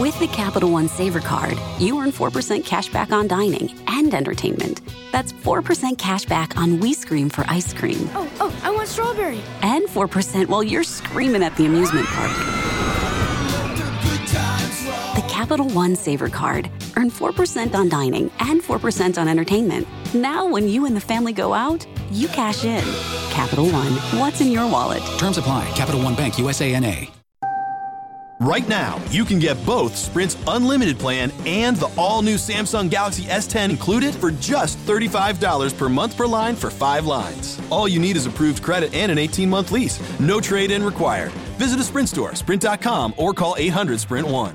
With the Capital One Savor Card, you earn 4% cash back on dining and entertainment. That's 4% cash back on We Scream for ice cream. Oh, oh, I want strawberry. And 4% while you're screaming at the amusement park. The Capital One Savor Card. Earn 4% on dining and 4% on entertainment. Now, when you and the family go out, you cash in. Capital One, what's in your wallet? Terms apply. Capital One Bank USA NA. Right now, you can get both Sprint's unlimited plan and the all new Samsung Galaxy S10 included for just $35 per month per line for five lines. All you need is approved credit and an 18 month lease. No trade in required. Visit a Sprint store, sprint.com, or call 800 Sprint 1.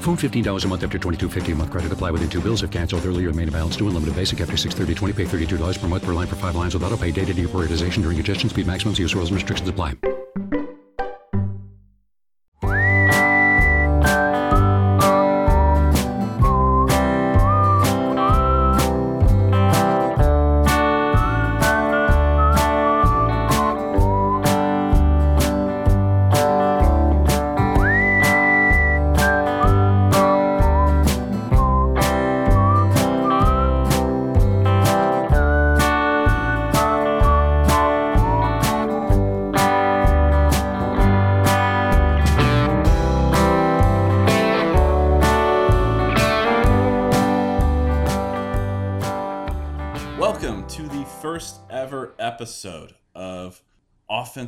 Phone $15 a month after $22.50 a month credit. Apply within two bills. If canceled earlier, main balance due. Unlimited basic after 630 Pay $32 per month per line for five lines with auto pay. Data deprioritization during congestion. Speed maximums. Use rules and restrictions apply.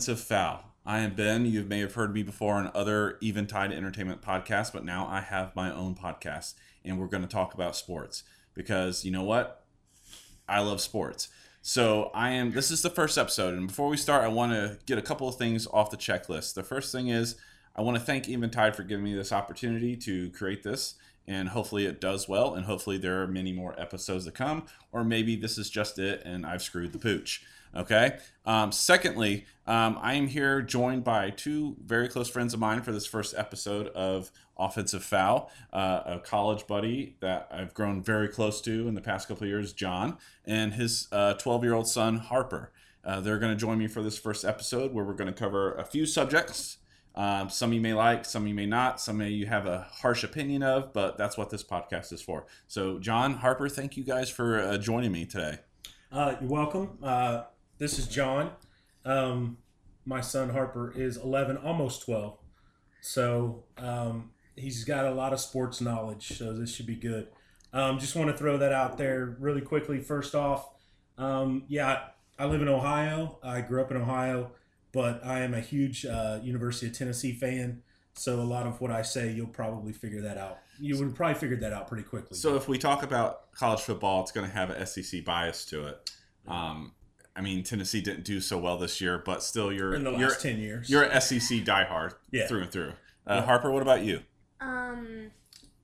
Offensive Foul. I am Ben. You may have heard me before on other Eventide Entertainment podcasts, but now I have my own podcast, and we're going to talk about sports because you know what? I love sports. So I am. This is the first episode, and before we start, I want to get a couple of things off the checklist. The first thing is I want to thank Eventide for giving me this opportunity to create this and hopefully it does well and hopefully there are many more episodes to come or maybe this is just it and i've screwed the pooch okay um, secondly um, i am here joined by two very close friends of mine for this first episode of offensive foul uh, a college buddy that i've grown very close to in the past couple years john and his 12 year old son harper uh, they're going to join me for this first episode where we're going to cover a few subjects um, some you may like, some you may not, some you have a harsh opinion of, but that's what this podcast is for. So, John Harper, thank you guys for uh, joining me today. Uh, you're welcome. Uh, this is John. Um, my son Harper is 11, almost 12. So um, he's got a lot of sports knowledge. So this should be good. Um, just want to throw that out there really quickly. First off, um, yeah, I live in Ohio. I grew up in Ohio but I am a huge uh, University of Tennessee fan. So a lot of what I say, you'll probably figure that out. You would probably figure that out pretty quickly. So if we talk about college football, it's going to have an SEC bias to it. Um, I mean, Tennessee didn't do so well this year, but still, you're in the last you're, ten years, you're an SEC diehard Yeah. through and through. Uh, Yeah. Harper, what about you? Um,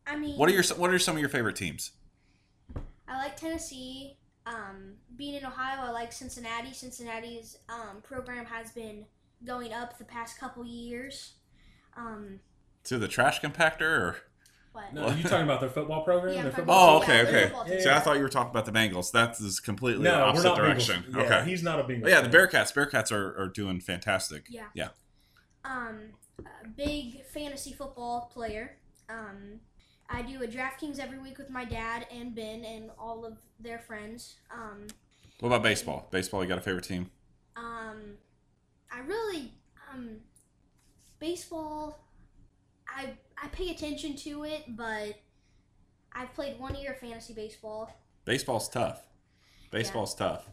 I mean, What are your What are some of your favorite teams? I like Tennessee. Um, being in Ohio, I like Cincinnati. Cincinnati's um, program has been going up the past couple years. Um, To the trash compactor, or what? no, you talking about their football program? Yeah, their football oh, talking- okay, yeah, okay. football team. See, I thought you were talking about the Bengals. That is completely no, the we're opposite not direction. Bengals. Yeah, okay. he's not a Bengals. yeah, the. Bearcats. Bearcats are, are doing fantastic. Yeah. Yeah. um, big fantasy football player. Um, I do a DraftKings every week with my dad and Ben and all of their friends. Um, What about baseball? Baseball, you got a favorite team? um, I really um, baseball. I I pay attention to it, but I've played one year of fantasy baseball. Baseball's tough. Baseball's tough.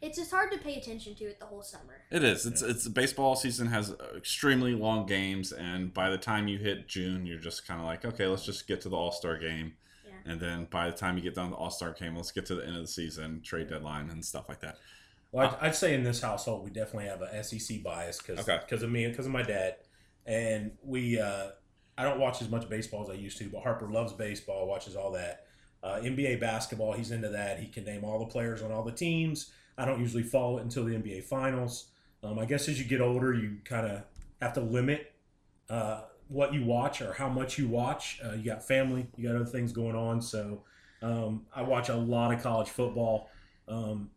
It's just hard to pay attention to it the whole summer. It is. It's it's baseball season has extremely long games, and by the time you hit June, you're just kind of like, okay, let's just get to the All Star game, Yeah. and then by the time you get down to the All Star game, let's get to the end of the season, trade deadline, and stuff like that. Well, I'd, I'd say in this household we definitely have a SEC bias because Okay. of me and because of my dad, and we uh, I don't watch as much baseball as I used to, but Harper loves baseball, watches all that. Uh, NBA basketball, he's into that. He can name all the players on all the teams. I don't usually follow it until the NBA finals. Um, I guess as you get older, you kind of have to limit uh, what you watch or how much you watch. Uh, you got family, you got other things going on, so um, I watch a lot of college football. Um,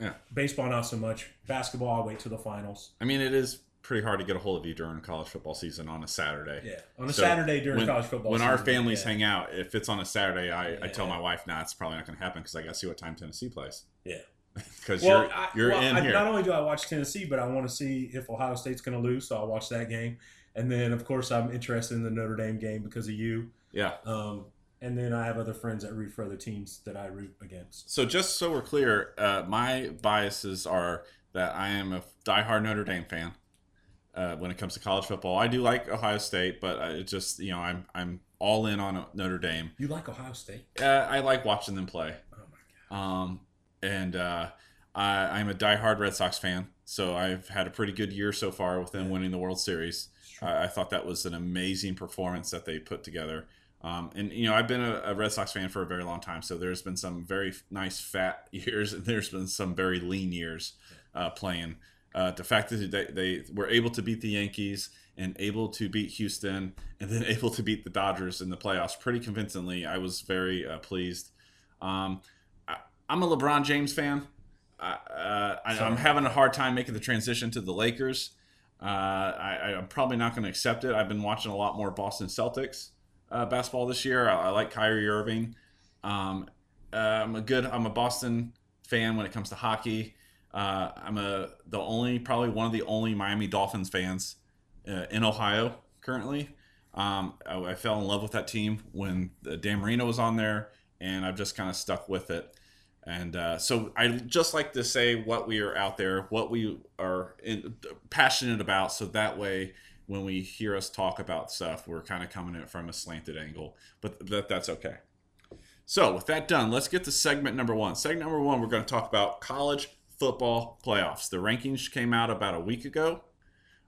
Yeah. Baseball, not so much. Basketball, I wait till the finals. I mean, it is pretty hard to get a hold of you during college football season on a Saturday. Yeah, on a So Saturday during when, college football. When our families yeah. hang out, if it's on a Saturday, I, I tell my wife, "Nah, it's probably not going to happen because I got to see what time Tennessee plays." Yeah. because Well, you're I, you're well, in I, here. Not only do I watch Tennessee, but I want to see if Ohio State's going to lose, so I'll watch that game. And then, of course, I'm interested in the Notre Dame game because of you. yeah. Um, and then I have other friends that root for other teams that I root against. So just so we're clear, uh, my biases are that I am a diehard Notre Dame fan. Uh, when it comes to college football, I do like Ohio State, but I just you know I'm I'm all in on Notre Dame. You like Ohio State? Uh, I like watching them play. Oh my god! Um, and uh, I, I'm a diehard Red Sox fan, so I've had a pretty good year so far with them winning the World Series. I, I thought that was an amazing performance that they put together. Um, and you know, I've been a, a Red Sox fan for a very long time, so there's been some very nice fat years, and there's been some very lean years uh, playing. Uh, the fact that they, they were able to beat the Yankees and able to beat Houston, and then able to beat the Dodgers in the playoffs pretty convincingly, I was very uh, pleased. Um, I, I'm a LeBron James fan. I, uh, I, I'm having a hard time making the transition to the Lakers. Uh, I, I'm probably not going to accept it. I've been watching a lot more Boston Celtics uh, basketball this year. I, I like Kyrie Irving. Um, uh, I'm a good. I'm a Boston fan when it comes to hockey. Uh, I'm a the only probably one of the only Miami Dolphins fans uh, in Ohio currently. Um, I, I fell in love with that team when Dan Marino was on there, and I've just kind of stuck with it. And uh, so I just like to say what we are out there, what we are in, passionate about, so that way when we hear us talk about stuff, we're kind of coming at it from a slanted angle. But that, that's okay. So with that done, let's get to segment number one. Segment number one, we're going to talk about college football playoffs. The rankings came out about a week ago.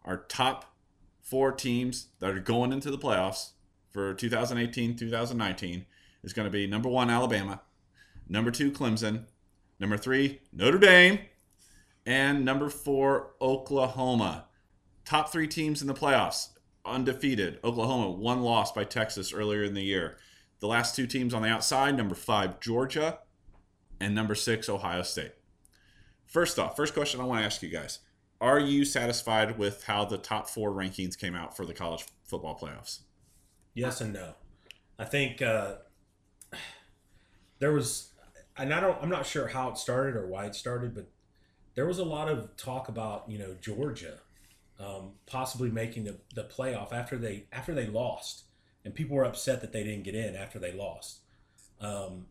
Our top four teams that are going into the playoffs for 2018 2019 is going to be number one, Alabama, number two, Clemson, number three, Notre Dame, and number four, Oklahoma. Top three teams in the playoffs, undefeated. Oklahoma, one loss by Texas earlier in the year. The last two teams on the outside, number five, Georgia, and number six, Ohio State. First off, first question I want to ask you guys Are you satisfied with how the top four rankings came out for the college football playoffs? Yes and no. I think uh, there was, and I don't, I'm not sure how it started or why it started, but there was a lot of talk about you know Georgia um, possibly making the, the playoff after they after they lost, and people were upset that they didn't get in after they lost. Um,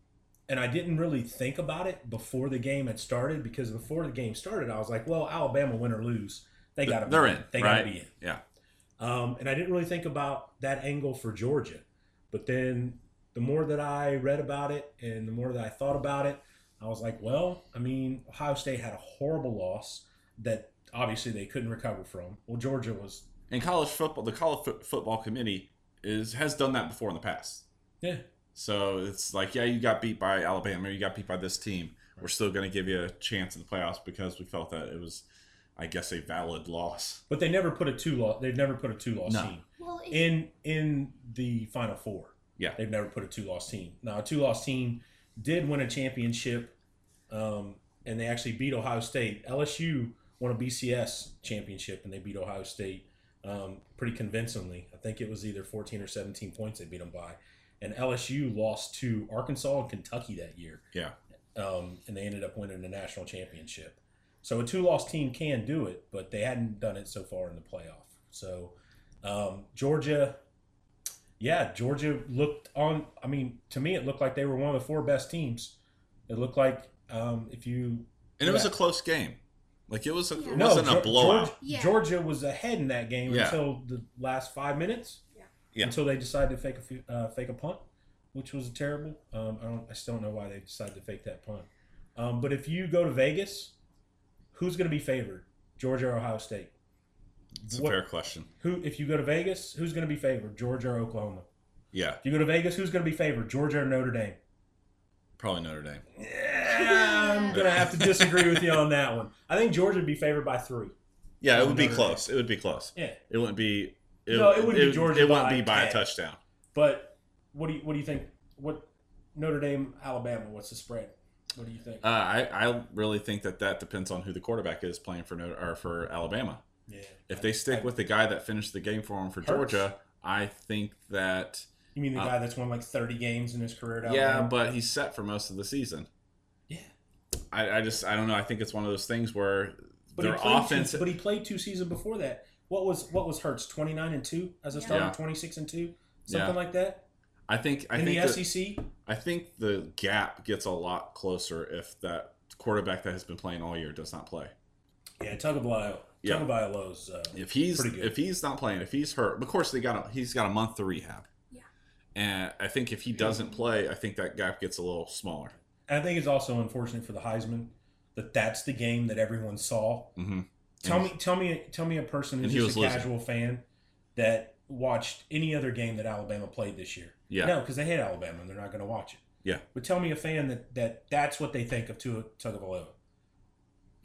and I didn't really think about it before the game had started because before the game started, I was like, well, Alabama win or lose, they got to They're in. They right? got to be in. Yeah. Um, and I didn't really think about that angle for Georgia. But then the more that I read about it and the more that I thought about it, I was like, well, I mean, Ohio State had a horrible loss that obviously they couldn't recover from. Well, Georgia was, in college football, the college fo- football committee is has done that before in the past. yeah, So it's like, yeah, you got beat by Alabama, you got beat by this team. We're still going to give you a chance in the playoffs because we felt that it was, I guess, a valid loss. but they never put a two loss. They've never put a two loss No. team Well, if, in in the Final Four. Yeah. They've never put a two loss team. Now, a two loss team did win a championship, um, and they actually beat Ohio State. LSU won a BCS championship, and they beat Ohio State um, pretty convincingly. I think it was either 14 or 17 points they beat them by. And LSU lost to Arkansas and Kentucky that year, Yeah. um, and they ended up winning the national championship. So a two loss team can do it, but they hadn't done it so far in the playoff. So um, Georgia, yeah, Georgia looked on. I mean, to me, it looked like they were one of the four best teams. It looked like um, if you And it was Yeah. a close game. Like it was, a, Yeah. it wasn't a blowout. Georgia, Yeah. Georgia was ahead in that game Yeah. until the last five minutes. Yeah. Until they decided to fake a few- uh, fake a punt, which was terrible. Um, I don't. I still don't know why they decided to fake that punt. Um, but if you go to Vegas, who's going to be favored? Georgia or Ohio State? It's a What- fair question. Who? If you go to Vegas, who's going to be favored? Georgia or Oklahoma? Yeah, If you go to Vegas, who's going to be favored? Georgia or Notre Dame? probably Notre Dame. Yeah, I'm going to have to disagree with you on that one. I think Georgia would be favored by three. Yeah, it would be Notre close. It would be close. Yeah. It wouldn't be. It, No, it wouldn't be Georgia It wouldn't by be by a touchdown. But what do you what do you think? What Notre Dame, Alabama? What's the spread? What do you think? Uh, I I really think that that depends on who the quarterback is playing for Notre, or for Alabama. Yeah. If they stick I- with the guy that finished the game for him for Hurts. Georgia, I think that You mean the Uh, guy that's won like 30 games in his career? At yeah, but he's set for most of the season. yeah. I, I just I don't know. I think it's one of those things where But their offense. Two, but he played two seasons before that. What was what was Hurts? 29 and two as a starter. Yeah. 26 and two, something Yeah. like that. I think I in think the that- SEC. I think the gap gets a lot closer if that quarterback that has been playing all year does not play. Yeah, Tagovailoa. Yeah. Tagovailoa's uh, If he's Pretty good. if he's not playing, if he's hurt, of course they got a, he's got a month to rehab. Yeah. And I think if he doesn't play, I think that gap gets a little smaller. I think it's also unfortunate for the Heisman that that's the game that everyone saw. Mm-hmm. Tell And- me, tell me, tell me a person who's just was a losing. casual fan that watched any other game that Alabama played this year. Yeah. No, because they hate Alabama and they're not going to watch it. Yeah. But tell me a fan that, that that's what they think of Tua Tagovailoa.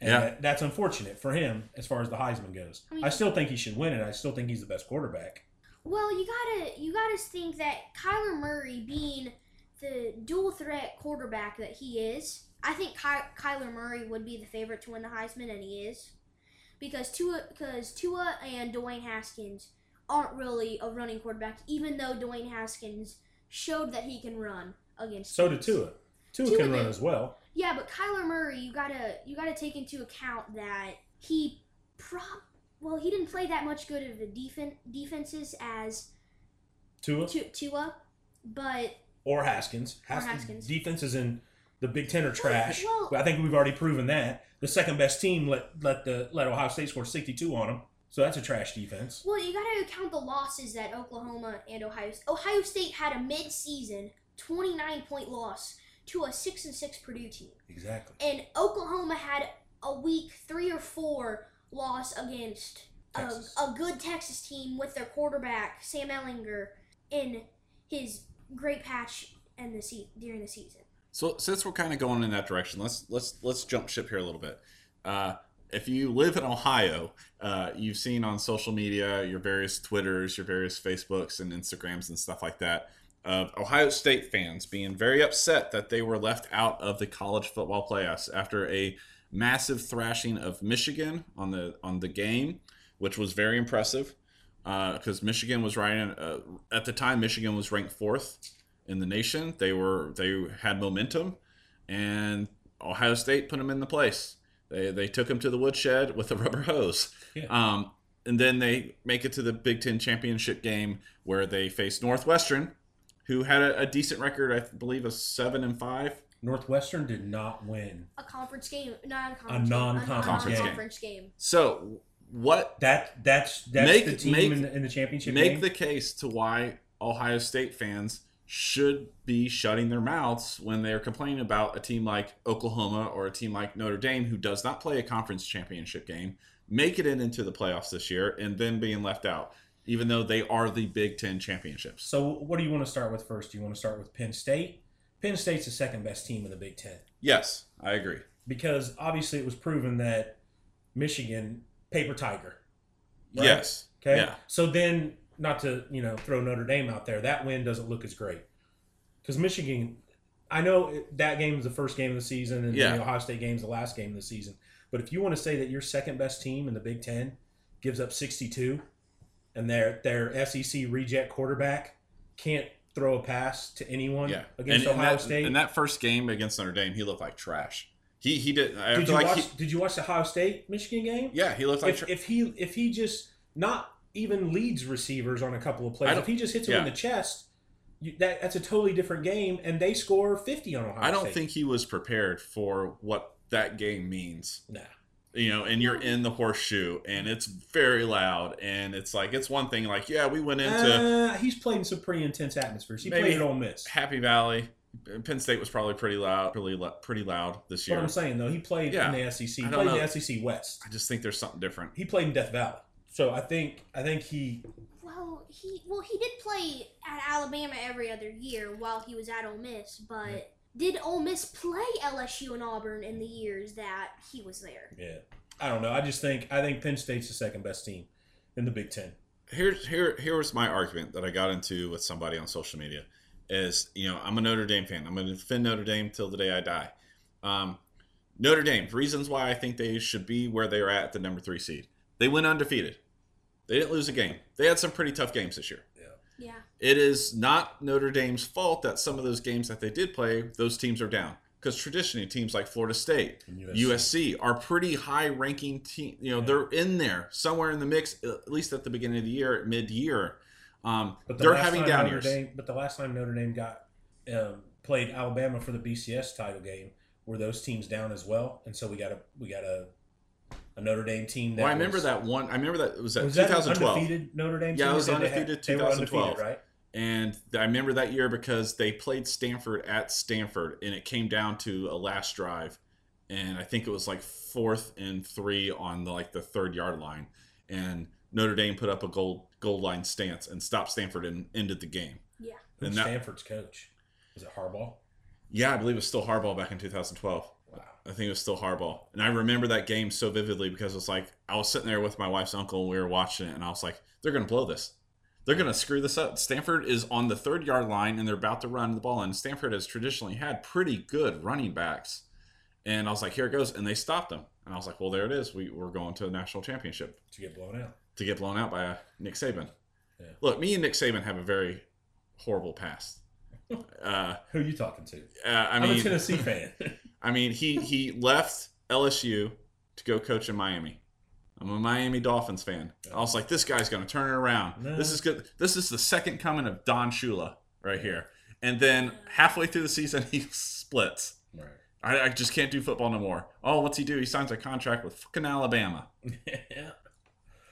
And Yeah. that, that's unfortunate for him as far as the Heisman goes. I mean- I still think he should win it. I still think he's the best quarterback. Well, you gotta you gotta think that Kyler Murray being the dual threat quarterback that he is, I think Ky- Kyler Murray would be the favorite to win the Heisman, and he is, because Tua because Tua and Dwayne Haskins aren't really a running quarterback, even though Dwayne Haskins showed that he can run against. So did. Tua. Tua, Tua can run as well. Yeah, but Kyler Murray, you gotta you gotta take into account that he prop well he didn't play that much good of the defen- defenses as Tua Tu- Tua, but or Haskins. Haskins. Haskins. Defenses in the Big Ten are trash. well- I think we've already proven that. The second best team let let the let Ohio State score sixty two on them. So that's a trash defense. well you gotta count the losses that Oklahoma and Ohio Ohio State had a mid-season twenty nine point loss to a six and six Purdue team, Exactly. and Oklahoma had a week three or four loss against um, a, a good Texas team with their quarterback Sam Ehlinger in his great patch and the se- during the season. So since we're kind of going in that direction, let's let's let's jump ship here a little bit. Uh, if you live in Ohio, uh, you've seen on social media your various Twitters, your various Facebooks and Instagrams and stuff like that of Ohio State fans being very upset that they were left out of the college football playoffs after a massive thrashing of Michigan on the on the game, which was very impressive because Michigan was right uh, at the time. Michigan was ranked fourth in the nation. They were they had momentum, and Ohio State put them in the place. They they took them to the woodshed with a rubber hose. Yeah. Um, and then they make it to the Big Ten championship game where they face Northwestern, who had a, a decent record, I believe, a seven and five. Northwestern did not win. A conference game, not a conference non-conference game, a non-conference game. So what That that's that's Make- the team make- in, the, in the championship make game. the case to why Ohio State fans should be shutting their mouths when they're complaining about a team like Oklahoma or a team like Notre Dame who does not play a conference championship game, make it in into the playoffs this year, and then being left out, even though they are the Big Ten championships. so what do you want to start with first? Do you want to start with Penn State? Penn State's the second best team in the Big Ten Yes, I agree. because obviously it was proven that Michigan paper tiger. right? Yes. Okay. Yeah. So then, not to you know throw Notre Dame out there, that win doesn't look as great because Michigan. I know it- that game is the first game of the season, and Yeah. the Ohio State game is the last game of the season. But if you want to say that your second best team in the Big Ten gives up sixty two, and their their SEC reject quarterback can't throw a pass to anyone Yeah. against and, and Ohio that, State. In that first game against Notre Dame, he looked like trash. He he did. I did you like watch? he- did you watch the Ohio State Michigan game? yeah, he looked like. if, tra- if he if he just not even leads receivers on a couple of plays, if he just hits him yeah. in the chest, you, that that's a totally different game, and they score fifty on Ohio I don't State. think he was prepared for what that game means. Nah. You know, and you're in the horseshoe, and it's very loud, and it's like it's one thing. Like, yeah, we went into Uh, he's played in some pretty intense atmospheres. He played at Ole Miss. Happy Valley. Penn State was probably pretty loud, pretty pretty loud this That's what year. I'm saying though. He played Yeah. in the SEC. He played in know. the SEC West. I just think there's something different. He played in Death Valley. So I think I think he Well, he well he did play at Alabama every other year while he was at Ole Miss, but did Ole Miss play LSU and Auburn in the years that he was there? yeah. I don't know. I just think I think Penn State's the second best team in the Big Ten. Here's here here was my argument that I got into with somebody on social media. Is you know I'm a Notre Dame fan. I'm going to defend Notre Dame till the day I die. Um, Notre Dame reasons why I think they should be where they are at the number three seed. They went undefeated. They didn't lose a game. They had some pretty tough games this year. Yeah. Yeah. It is not Notre Dame's fault that some of those games that they did play, those teams are down. Because traditionally, teams like Florida State, And USC are pretty high ranking team. You know, they're in there somewhere in the mix, at least at the beginning of the year, mid year. Um, But the they're having down Notre years. Dame, but the last time Notre Dame got um, played Alabama for the BCS title game, were those teams down as well? And so we got a we got a a Notre Dame team. That Well, I remember was, that one. I remember that it was that Was 2012. undefeated Notre Dame? Yeah, team, it was did they have- undefeated they were undefeated, 2012. right? And I remember that year because they played Stanford at Stanford, and it came down to a last drive, and I think it was like fourth and three on the like the third yard line, and Notre Dame put up a gold goal line stance and stopped Stanford and ended the game. Yeah. Who's And that- Stanford's coach? Is it Harbaugh? Yeah, I believe it was still Harbaugh back in 2012. I think it was still Harbaugh, and I remember that game so vividly because it's like I was sitting there with my wife's uncle and we were watching it, and I was like, "They're gonna blow this. They're gonna screw this up." Stanford is on the third yard line and they're about to run the ball, and Stanford has traditionally had pretty good running backs, and I was like, "Here it goes," and they stopped them, and I was like, "Well, there it is. We, we're going to the national championship To get blown out. to get blown out by uh, Nick Saban." Yeah. Look, me and Nick Saban have a very horrible past. Uh, Who are you talking to? uh, I I'm mean, a Tennessee fan. I mean, he he left LSU to go coach in Miami. I'm a Miami Dolphins fan. I was like, this guy's going to turn it around. No. This is good. This is the second coming of Don Shula right here. And then halfway through the season, he splits. right. I, I just can't do football no more. Oh, what's he do? He signs a contract with fucking Alabama. yeah.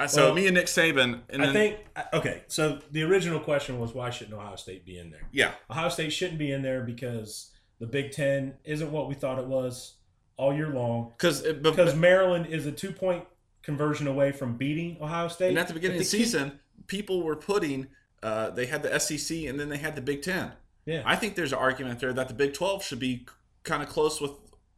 So Well, me and Nick Saban, and I then think okay. So the original question was why shouldn't Ohio State be in there? yeah, Ohio State shouldn't be in there because the Big Ten isn't what we thought it was all year long. because Because Maryland is a two point conversion away from beating Ohio State. and at the beginning of the season, people were putting. Uh, they had the SEC and then they had the Big Ten. yeah, I think there's an argument there that the Big 12 should be kind of close with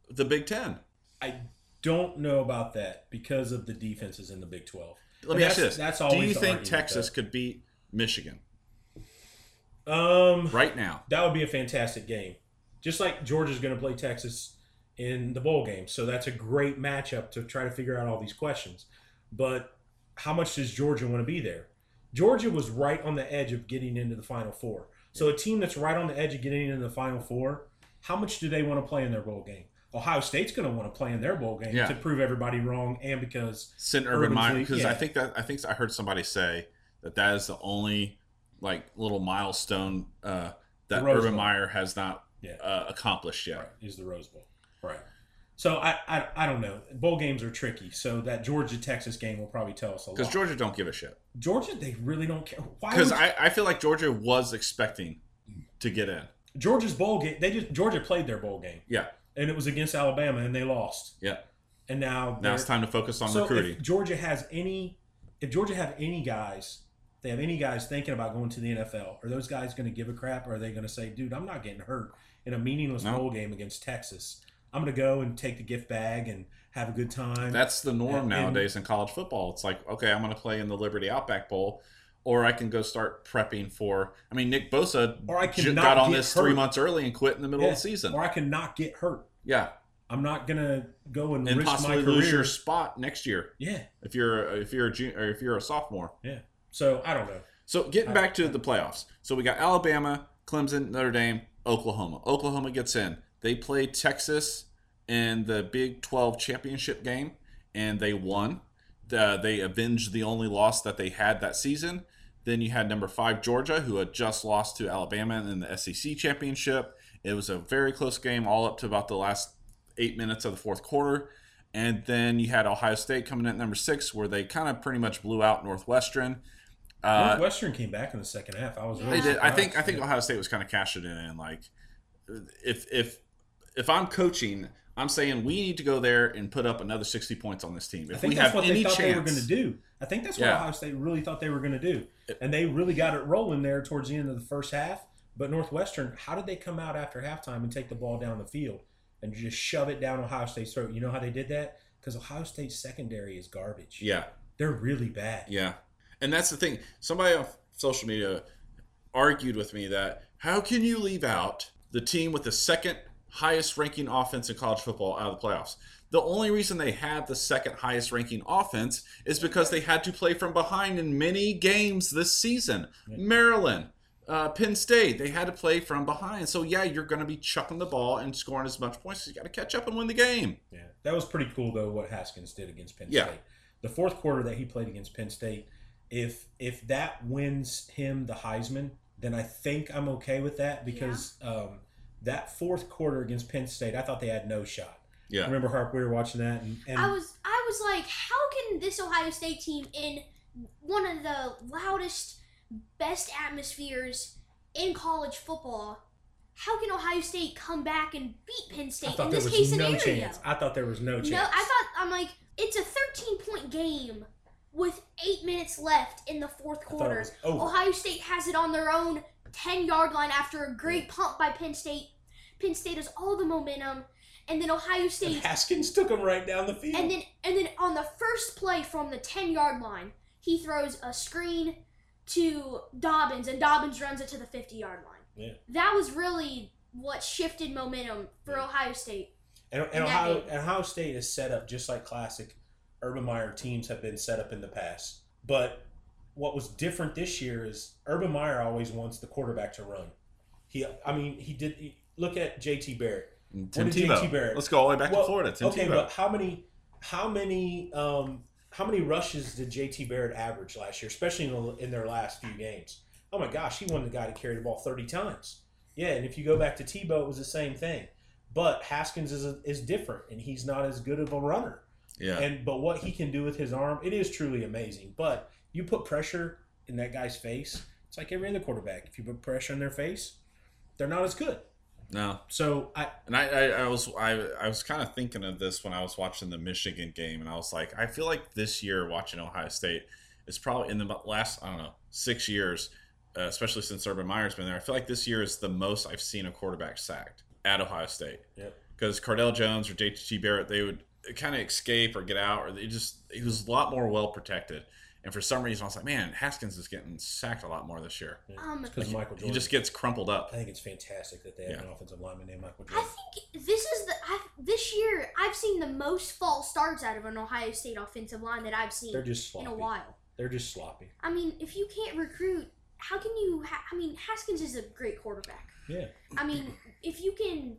the Big 10. I don't know about that because of the defenses in the Big Twelve. Let And me ask you that's- this. That's Do you think Texas could beat Michigan. Um, right now? that would be a fantastic game. Just like Georgia's going to play Texas in the bowl game, so that's a great matchup to try to figure out all these questions. But how much does Georgia want to be there? Georgia was right on the edge of getting into the Final Four. So a team that's right on the edge of getting into the Final Four, how much do they want to play in their bowl game? Ohio State's going to want to play in their bowl game Yeah. to prove everybody wrong, and because Send Urban Meyer because yeah. I think that I think I heard somebody say that that is the only like little milestone uh, that Urban. Meyer has not Yeah. uh, accomplished yet. right, is the Rose Bowl, right? So I, I I don't know. Bowl games are tricky. So that Georgia Texas game will probably tell us a lot. Because Georgia don't give a shit. Georgia, they really don't care. Why? Because I, I feel like Georgia was expecting to get in. Georgia's bowl game, they just Georgia played their bowl game, Yeah, and it was against Alabama, and they lost. yeah. And now, Now it's time to focus on so recruiting. If Georgia has any, if Georgia have any guys, they have any guys thinking about going to the NFL, are those guys going to give a crap, or are they going to say, "Dude, I'm not getting hurt in a meaningless No. bowl game against Texas. I'm going to go and take the gift bag and have a good time." That's the norm And- nowadays in college football. It's like, okay, I'm going to play in the Liberty Outback Bowl, or I can go start prepping for. I mean, Nick Bosa Or I can j- not got on this three months early and quit in the middle Yeah. of the season. or I can not get hurt. Yeah, I'm not going to go and, and risk my possibly career. lose your spot next year yeah, if you're if you're a junior or if you're a sophomore. yeah. So I don't know. So getting back to the playoffs. So we got Alabama, Clemson, Notre Dame, Oklahoma. Oklahoma gets in. They played Texas in the Big 12 championship game, and they won. The, they avenged the only loss that they had that season. Then you had number five Georgia, who had just lost to Alabama in the SEC championship. It was a very close game, all up to about the last eight minutes of the fourth quarter. And then you had Ohio State coming in at number six, where they kind of pretty much blew out Northwestern. Uh, Northwestern came back in the second half. I was really they did. I think. I think Ohio State was kind of cashing it in. Like, if if if I'm coaching, I'm saying we need to go there and put up another 60 points on this team. I If think we that's have what any they thought chance, they were going to do. I think that's what Yeah. Ohio State really thought they were going to do, and they really got it rolling there towards the end of the first half. But Northwestern, how did they come out after halftime and take the ball down the field and just shove it down Ohio State's throat? You know how they did that? Because Ohio State's secondary is garbage. yeah, They're really bad. yeah, and that's the thing. Somebody on social media argued with me that how can you leave out the team with the second highest ranking offense in college football out of the playoffs? The only reason they had the second highest ranking offense is because they had to play from behind in many games this season. Maryland, uh, Penn State, they had to play from behind. So yeah, you're going to be chucking the ball and scoring as much points. You got to catch up and win the game. Yeah, that was pretty cool though. What Haskins did against Penn Yeah. State, the fourth quarter that he played against Penn State. If if that wins him the Heisman, then I think I'm okay with that because um, that fourth quarter against Penn State, I thought they had no shot. Yeah. Remember, Harp, we were watching that, and, and I was I was like, how can this Ohio State team in one of the loudest, best atmospheres in college football, how can Ohio State come back and beat Penn I State thought in there this was case no scenario? chance. I thought there was no chance. No, I thought I'm like it's a 13 point game with eight minutes left in the fourth quarter. Ohio State has it on their own 10 yard line after a great pump by Penn State. Penn State has all the momentum, and then Ohio And State Haskins took him right down the field. and then and then on the first play from the 10 yard line, he throws a screen to Dobbins and Dobbins runs it to the 50 yard line. Yeah. That was really what shifted momentum for Ohio State. And, and Ohio, and Ohio State is set up just like classic Urban Meyer teams have been set up in the past. But what was different this year is Urban Meyer always wants the quarterback to run. He, I mean, he did. He, look at J.T. Barrett. Tim Tebow. JT Barrett- Let's go all the way back Well, to Florida. Tim okay, Tebow. but how many, how many, um, how many rushes did J.T. Barrett average last year, especially in, the, in their last few games? Oh my gosh, he won the guy to carry the ball thirty times. Yeah, and if you go back to Tebow, it was the same thing. But Haskins is a, is different, and he's not as good of a runner. Yeah. And but what he can do with his arm, it is truly amazing. But you put pressure in that guy's face, it's like every other quarterback. If you put pressure in their face, they're not as good. no. So I, And I, I, I was I, I was kind of thinking of this when I was watching the Michigan game, and I was like, I feel like this year watching Ohio State is probably in the last I don't know six years, uh, especially since Urban Meyer's been there. I feel like this year is the most I've seen a quarterback sacked at Ohio State. Yep. Because Cardale Jones or JT Barrett, they would kind of escape or get out, or they just he was a lot more well protected. And for some reason, I was like, man, Haskins is getting sacked a lot more this year. Um, because Michael Jordan, He just gets crumpled up. I think it's fantastic that they have Yeah. an offensive lineman named Michael I think this is the I, this year I've seen the most false starts out of an Ohio State offensive line that I've seen They're just sloppy. in sloppy. a while. They're just sloppy. I mean, if you can't recruit, how can you? Ha- I mean, Haskins is a great quarterback. Yeah. I mean, if you can,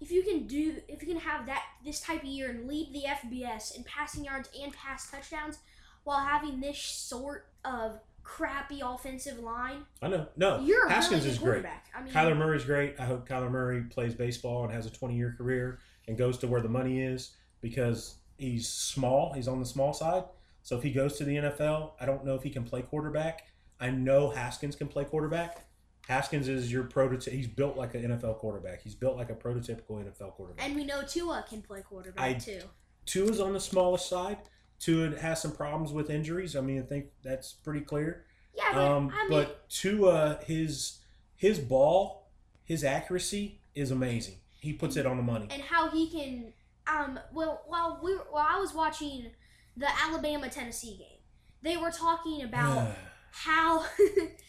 if you can do, if you can have that this type of year and lead the FBS in passing yards and pass touchdowns, while having this sort of crappy offensive line, I know. No, you're Haskins really is great. I mean, Kyler Murray's great. I hope Kyler Murray plays baseball and has a 20 year career and goes to where the money is because he's small. He's on the small side. So if he goes to the NFL, I don't know if he can play quarterback. I know Haskins can play quarterback. Haskins is your prototype. He's built like an NFL quarterback. He's built like a prototypical NFL quarterback. and we know Tua can play quarterback I- too. Tua's on the smallest side. Tua has some problems with injuries. I mean, I think that's pretty clear. Yeah, but Um, I mean, but Tua, his his ball, his accuracy is amazing. He puts it on the money. and how he can um well while we were, while I was watching the Alabama Tennessee game, they were talking about how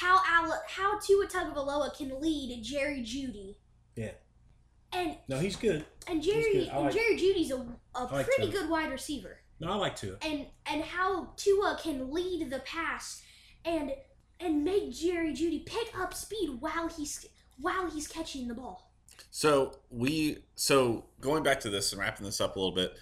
how Ala, how Tua Tagovailoa can lead Jerry Jeudy. Yeah. And no, he's good. and Jerry good. I and like- Jerry Jeudy's a like pretty Tua. good wide receiver. No, I like Tua. And and how Tua can lead the pass and and make Jerry Jeudy pick up speed while he's while he's catching the ball. So we so going back to this and wrapping this up a little bit,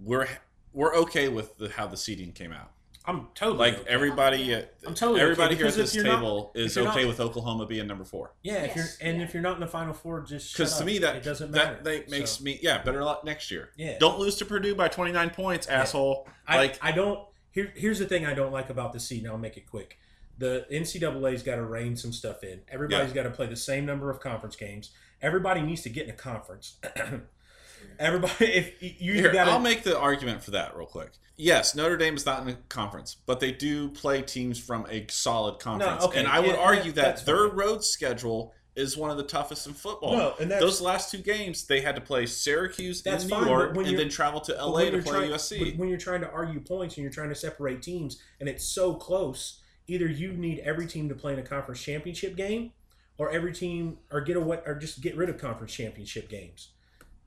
we're we're okay with the, how the seating came out. I'm totally Like okay. everybody, at, I'm totally everybody okay, here at this you're not- table is okay not- with Oklahoma being number four. Yeah, if you're and yeah. if you're not in the final four, just Because to me that it doesn't matter. that, that makes So, me yeah better luck next year. Yeah. Don't lose to Purdue by twenty nine points, asshole. I, like I don't. Here, here's the thing I don't like about the seed. and I'll make it quick. The NCAA's got to rein some stuff in. Everybody's got to play the same number of conference games. Everybody needs to get in a conference. Everybody, if you Here, got I'll make the argument for that real quick. Yes, Notre Dame is not in a conference, but they do play teams from a solid conference. okay, and I would yeah, argue that- that their fine. road schedule is one of the toughest in football. No, and Those last two games, they had to play Syracuse That's fine, New but York and then travel to LA to play trying- USC. when you're trying to argue points and you're trying to separate teams, and it's so close, either you need every team to play in a conference championship game, or every team, or get away, or just get rid of conference championship games.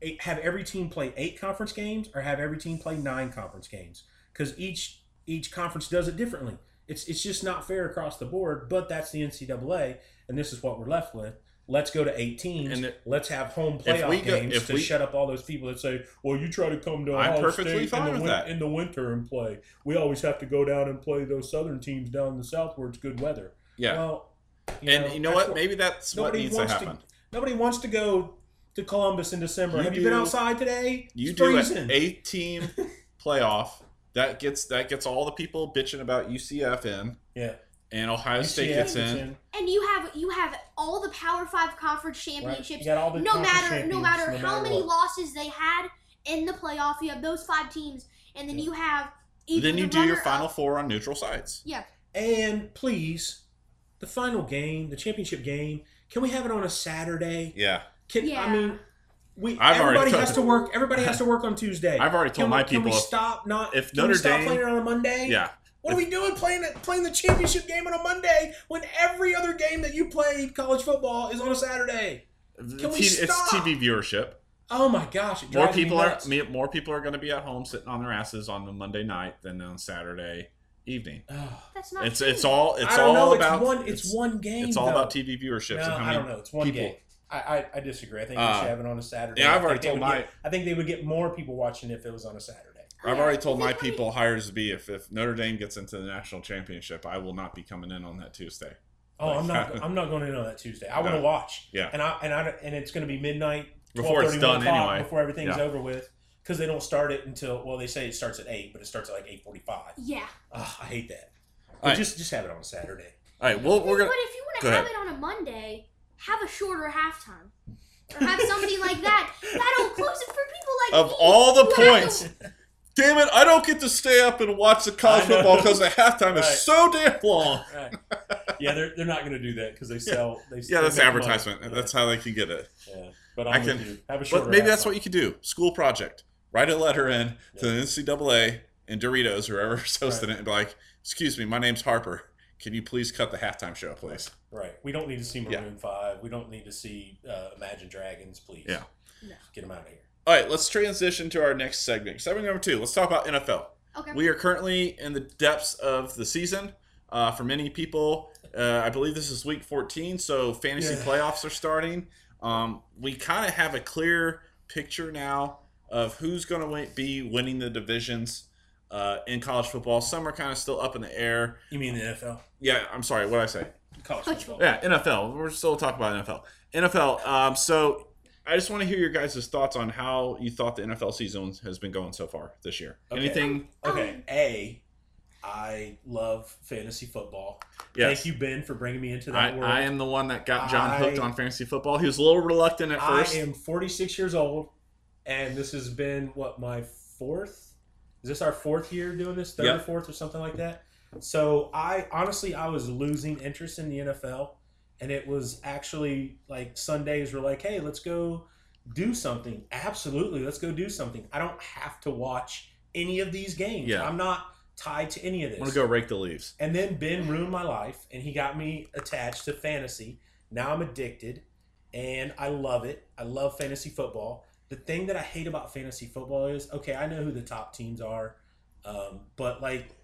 Eight, have every team play eight conference games or have every team play nine conference games because each each conference does it differently. It's it's just not fair across the board. But that's the NCAA, and this is what we're left with. Let's go to eight teams. And it- let's have home playoff go- games to we- shut up all those people that say, "Well, you try to come to I'm Ohio perfectly State fine in, the win- in the winter and play. We always have to go down and play those southern teams down in the south where it's good weather." Yeah. Well, and you know what? Maybe that's what needs to happen. Nobody wants to go to Columbus in December. You Have you been outside today? You It's do freezing. an eight team playoff. That gets that gets all the people bitching about UCF in, yeah. and Ohio State UCF gets gets in. And you have you have all the Power Five conference Right. championships. You got all the no conference matter no matter no how matter many what. losses they had in the playoff, you have those five teams, and then Yeah. you have either Then you the do your runner-up- final four on neutral sites. Yeah, And please, the final game, the championship game, can we have it on a Saturday? Yeah, Can Yeah. I mean, we I've everybody has to work. Everybody has to work on Tuesday. I've already told can my we, Can we people stop not? if can we Notre stop Dame- playing it on a Monday? yeah. What are we doing playing playing the championship game on a Monday when every other game that you played college football is on a Saturday? Can we it's stop? TV viewership. Oh my gosh! It More drives me people are more people are going to be at home sitting on their asses on the Monday night than on Saturday evening. Oh, that's not. It's true. it's all it's I don't all know. about It's one. It's, one game. It's all though. about TV viewership. No, and how I many don't know. It's one people- game. I, I, I disagree. I think Uh, we should have it on a Saturday. yeah, I've already think they told would my- Get, I think they would get more people watching if it was on a Saturday. I've Yeah, already told my people hires to be if, if Notre Dame gets into the national championship, I will not be coming in on that Tuesday. Oh, I'm not. I'm not going in on that Tuesday. I want to Yeah. watch. Yeah. And I and I and it's going to be midnight Before it's done 1 o'clock, anyway. Before everything's Yeah. over with, because they don't start it until well, they say it starts at eight, but it starts at like eight forty-five. Yeah, Oh, I hate that. All But right. just just have it on a Saturday. All right, well we're gonna But if you want to have ahead. it on a Monday, have a shorter halftime, or have something like that. That'll close it for people like of me all the points. to- Damn it! I don't get to stay up and watch the college football because the halftime Right. is so damn long. Right. yeah, they're, they're not going to do that because they sell. They Yeah, that's they make money. advertisement. That's how they can get it. Yeah, but I I'm can- Have a shorter But maybe that's what you could do. School project. Write a letter in to the NCAA and Doritos, whoever's hosting it, and be like, "Excuse me, my name's Harper. Can you please cut the halftime show, please?" Right. We don't need to see Yeah. Maroon Five. We don't need to see uh, Imagine Dragons. Please. Yeah. No. Get them out of here. All right, let's transition to our next segment. Segment number two. Let's talk about NFL. Okay. We are currently in the depths of the season. Uh, for many people, uh, I believe this is week 14, so fantasy Yeah. playoffs are starting. Um, we kind of have a clear picture now of who's going to be winning the divisions uh, in college football. Some are kind of still up in the air. You mean the NFL? Yeah, I'm sorry. What did I say? College College football. Yeah, NFL. We're still talking about NFL. NFL. Um, so I just want to hear your guys' thoughts on how you thought the NFL season has been going so far this year. Okay. Anything? Okay. A. I love fantasy football. Yes. Thank you, Ben, for bringing me into I, that world. I am the one that got John hooked on fantasy football. He was a little reluctant at I first. am 46 years old, and this has been what my fourth. Is this our fourth year doing this? Third or fourth or something like that. So I honestly I was losing interest in the NFL, and it was actually like Sundays were like, hey, let's go do something. Absolutely, let's go do something. I don't have to watch any of these games. Yeah. I'm not tied to any of this. I'm gonna go rake the leaves. And then Ben ruined my life, and he got me attached to fantasy. Now I'm addicted, and I love it. I love fantasy football. The thing that I hate about fantasy football is okay, I know who the top teams are, um, but like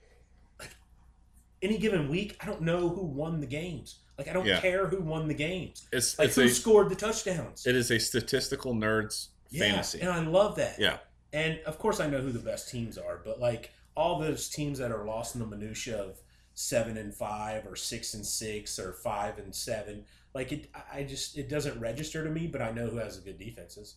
any given week, I don't know who won the games. Like I don't Yeah. care who won the games. It's Like it's who a scored the touchdowns. it is a statistical nerds Yeah, fantasy. and I love that. Yeah. And of course, I know who the best teams are, but like all those teams that are lost in the minutia of seven and five, or six and six, or five and seven, like it, I I just it doesn't register to me. But I know who has the good defenses,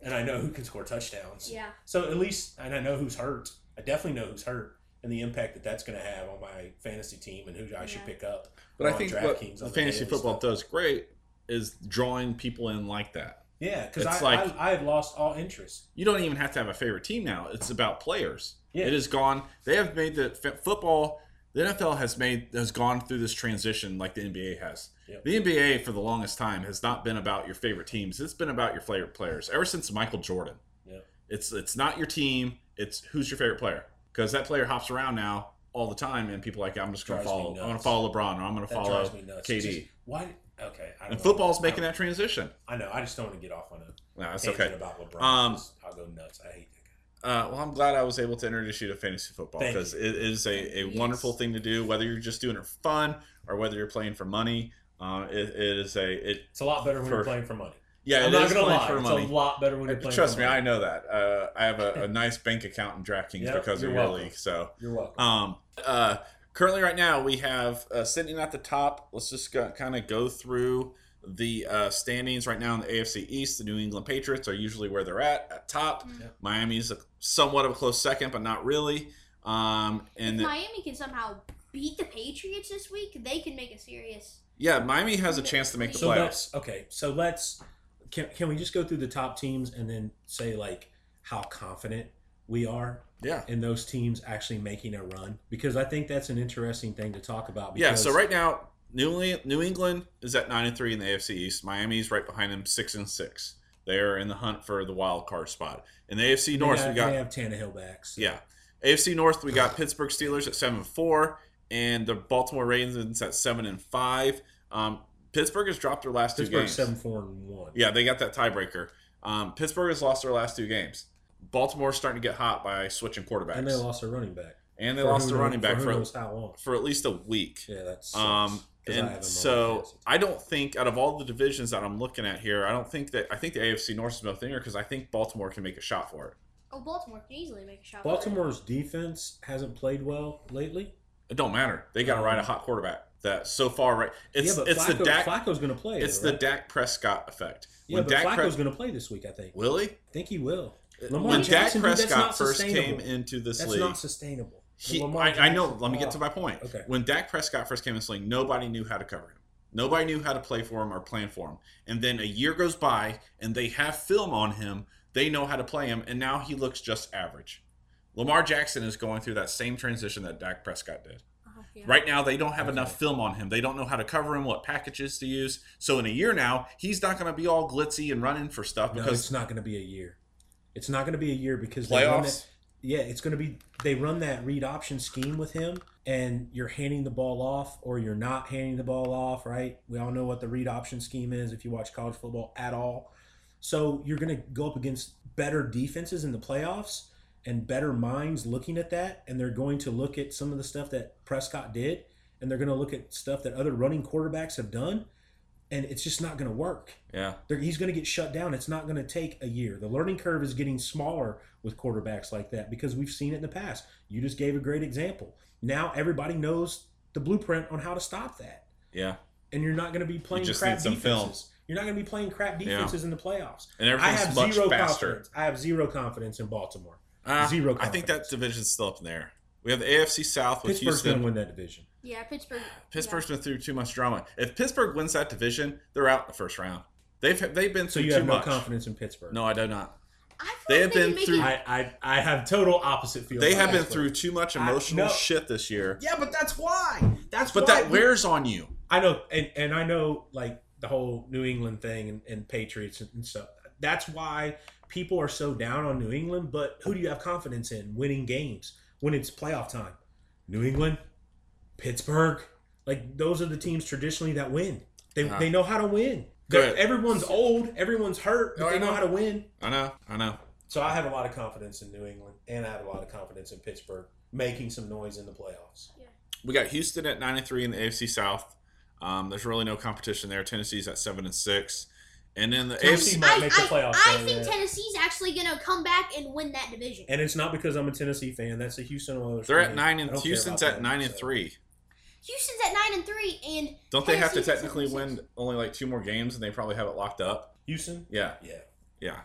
and I know who can score touchdowns. Yeah. So at least, and I know who's hurt. I definitely know who's hurt, and the impact that that's going to have on my fantasy team and who I should pick up. But I think what DraftKings the fantasy football does great is drawing people in like that. Yeah, because I, like- I I had lost all interest. You don't even have to have a favorite team now. It's about players. Yeah. It has gone. They have made the football. The NFL has made has gone through this transition like the NBA has. Yep. The NBA for the longest time has not been about your favorite teams. It's been about your favorite players. Ever since Michael Jordan, Yeah. it's it's not your team. It's who's your favorite player because that player hops around now all the time, and people are like I'm just going to follow. I'm going to follow LeBron or I'm going to follow drives me nuts. KD. Just- why Okay. I don't And football's making that transition. I know. I just don't want to get off on a No, that's okay. about LeBron. Um, I'll go nuts. I hate that guy. Uh, well, I'm glad I was able to introduce you to fantasy football because it is a, a Yes. wonderful thing to do, whether you're just doing it for fun or whether you're playing for money. Uh, it, it is a it. It's a lot better when For- you're playing for money. Yeah, I'm it not is gonna playing lie. for It's money. a lot better when you're playing. Trust for me, money. I know that. Uh, I have a, a nice bank account in DraftKings Yep, because of you're your welcome. league. So, You're welcome. um, uh, currently, right now, we have uh, sitting at the top. Let's just go, kind of go through the uh, standings right now in the AFC East. The New England Patriots are usually where they're at at top. Mm. Yep. Miami's a, somewhat of a close second, but not really. Um, If and Miami can somehow beat the Patriots this week, they can make a serious. yeah, Miami has a chance to make the so playoffs. okay. So let's can can we just go through the top teams and then say like how confident we are Yeah. in those teams actually making a run? Because I think that's an interesting thing to talk about. Yeah, so right now, New England, New England is at nine and three in the AFC East. Miami's right behind them, six and six. They are in the hunt for the wild card spot. In the AFC North, we got they have Tannehill back. so- yeah, AFC North we got Pittsburgh Steelers at seven and four, and the Baltimore Ravens at seven and five. Um, Pittsburgh has dropped their last two Pittsburgh games. seven four and one. Yeah, they got that tiebreaker. Um, Pittsburgh has lost their last two games. Baltimore's starting to get hot by switching quarterbacks, and they lost their running back. And they For lost their running back for for, knows how long. for at least a week. Yeah, that's Um, and so I don't think out of all the divisions that I'm looking at here, I don't think that I think the AFC North is no thinner because I think Baltimore can make a shot for it. Oh, Baltimore can easily make a shot. for it. Baltimore's defense hasn't played well lately. It don't matter. They got to ride a hot quarterback. That so far, right? It's yeah, but it's Flacco, the Dak. Flacco's going to play. It's though, the right? Dak Prescott effect. Yeah, when but Dak Flacco's Pre- going to play this week. I think. will he? I think he will. Uh, Lamar when Jackson, Dak that's Prescott first came into this That's league, not sustainable. he, I, I know. Let me get to oh. my point. Okay. When Dak Prescott first came in this league, nobody knew how to cover him. Nobody knew how to play for him or plan for him. And then a year goes by, and they have film on him. They know how to play him, and now he looks just average. Lamar Jackson is going through that same transition that Dak Prescott did. Yeah. Right now, they don't have Okay. enough film on him. They don't know how to cover him, what packages to use. So in a year now, he's not going to be all glitzy and running for stuff No, because it's not going to be a year. It's not going to be a year because they run playoffs. that, yeah, it's going to be they run that read option scheme with him, and you're handing the ball off or you're not handing the ball off. Right? We all know what the read option scheme is if you watch college football at all. So you're going to go up against better defenses in the playoffs and better minds looking at that, and they're going to look at some of the stuff that Prescott did, and they're going to look at stuff that other running quarterbacks have done, and it's just not going to work. Yeah. They're, he's going to get shut down. It's not going to take a year. The learning curve is getting smaller with quarterbacks like that because we've seen it in the past. You just gave a great example. Now everybody knows the blueprint on how to stop that, Yeah. and you're not going to be playing crap defenses. film. You're not going to be playing crap Yeah. defenses in the playoffs. And I have much zero faster. confidence. I have zero confidence in Baltimore. Uh, Zero I think that confidence. division's still up in there. We have the AFC South with Pittsburgh's going Houston. to win that division. Yeah, Pittsburgh. Pittsburgh's been through too much drama. If Pittsburgh wins that division, they're out in the first round. They've they've been So through you too have no much. confidence in Pittsburgh. No, I do not. Yeah. I feel They like have been make through- it- I, I I have total opposite feel. They have been Pittsburgh. through too much I- emotional no. shit this year. Yeah, but that's why. That's But why that wears on you. I know, and, and I know like the whole New England thing and, and Patriots and stuff. That's why people are so down on New England. But who do you have confidence in winning games when it's playoff time? New England, Pittsburgh, like those are the teams traditionally that win. They, Ah. they know how to win. Good. Everyone's old, everyone's hurt, but No, they know know. how to win. I know. I know. So I have a lot of confidence in New England, and I have a lot of confidence in Pittsburgh making some noise in the playoffs. Yeah. We got Houston at nine and three in the AFC South. Um, there's really no competition there. Tennessee's at seven and six, and then the Tennessee AFC. might I, make the I, playoffs, I think yeah. Tennessee's actually gonna come back and win that division. And it's not because I'm a Tennessee fan. That's a Houston Oilers. They're at nine and don't Houston's at them, nine and so. three. Houston's at nine and three, and Don't they have to technically win only like two more games, and they probably have it locked up? Houston. Yeah, Yeah. yeah,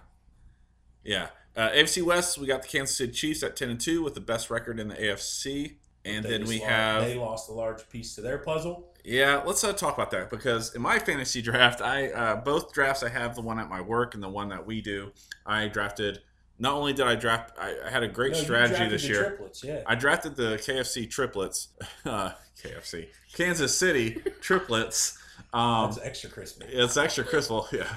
yeah. Uh, AFC West, we got the Kansas City Chiefs at ten and two with the best record in the AFC, and then we lost- have they lost a large piece to their puzzle. Yeah, let's uh, talk about that because in my fantasy draft, I uh, both drafts I have the one at my work and the one that we do. I drafted. Not only did I draft, I, I had a great No, strategy this year. Triplets, yeah. I drafted the KFC triplets, uh, KFC, Kansas City triplets. Um, That's extra crispy. it's extra crispy, yeah.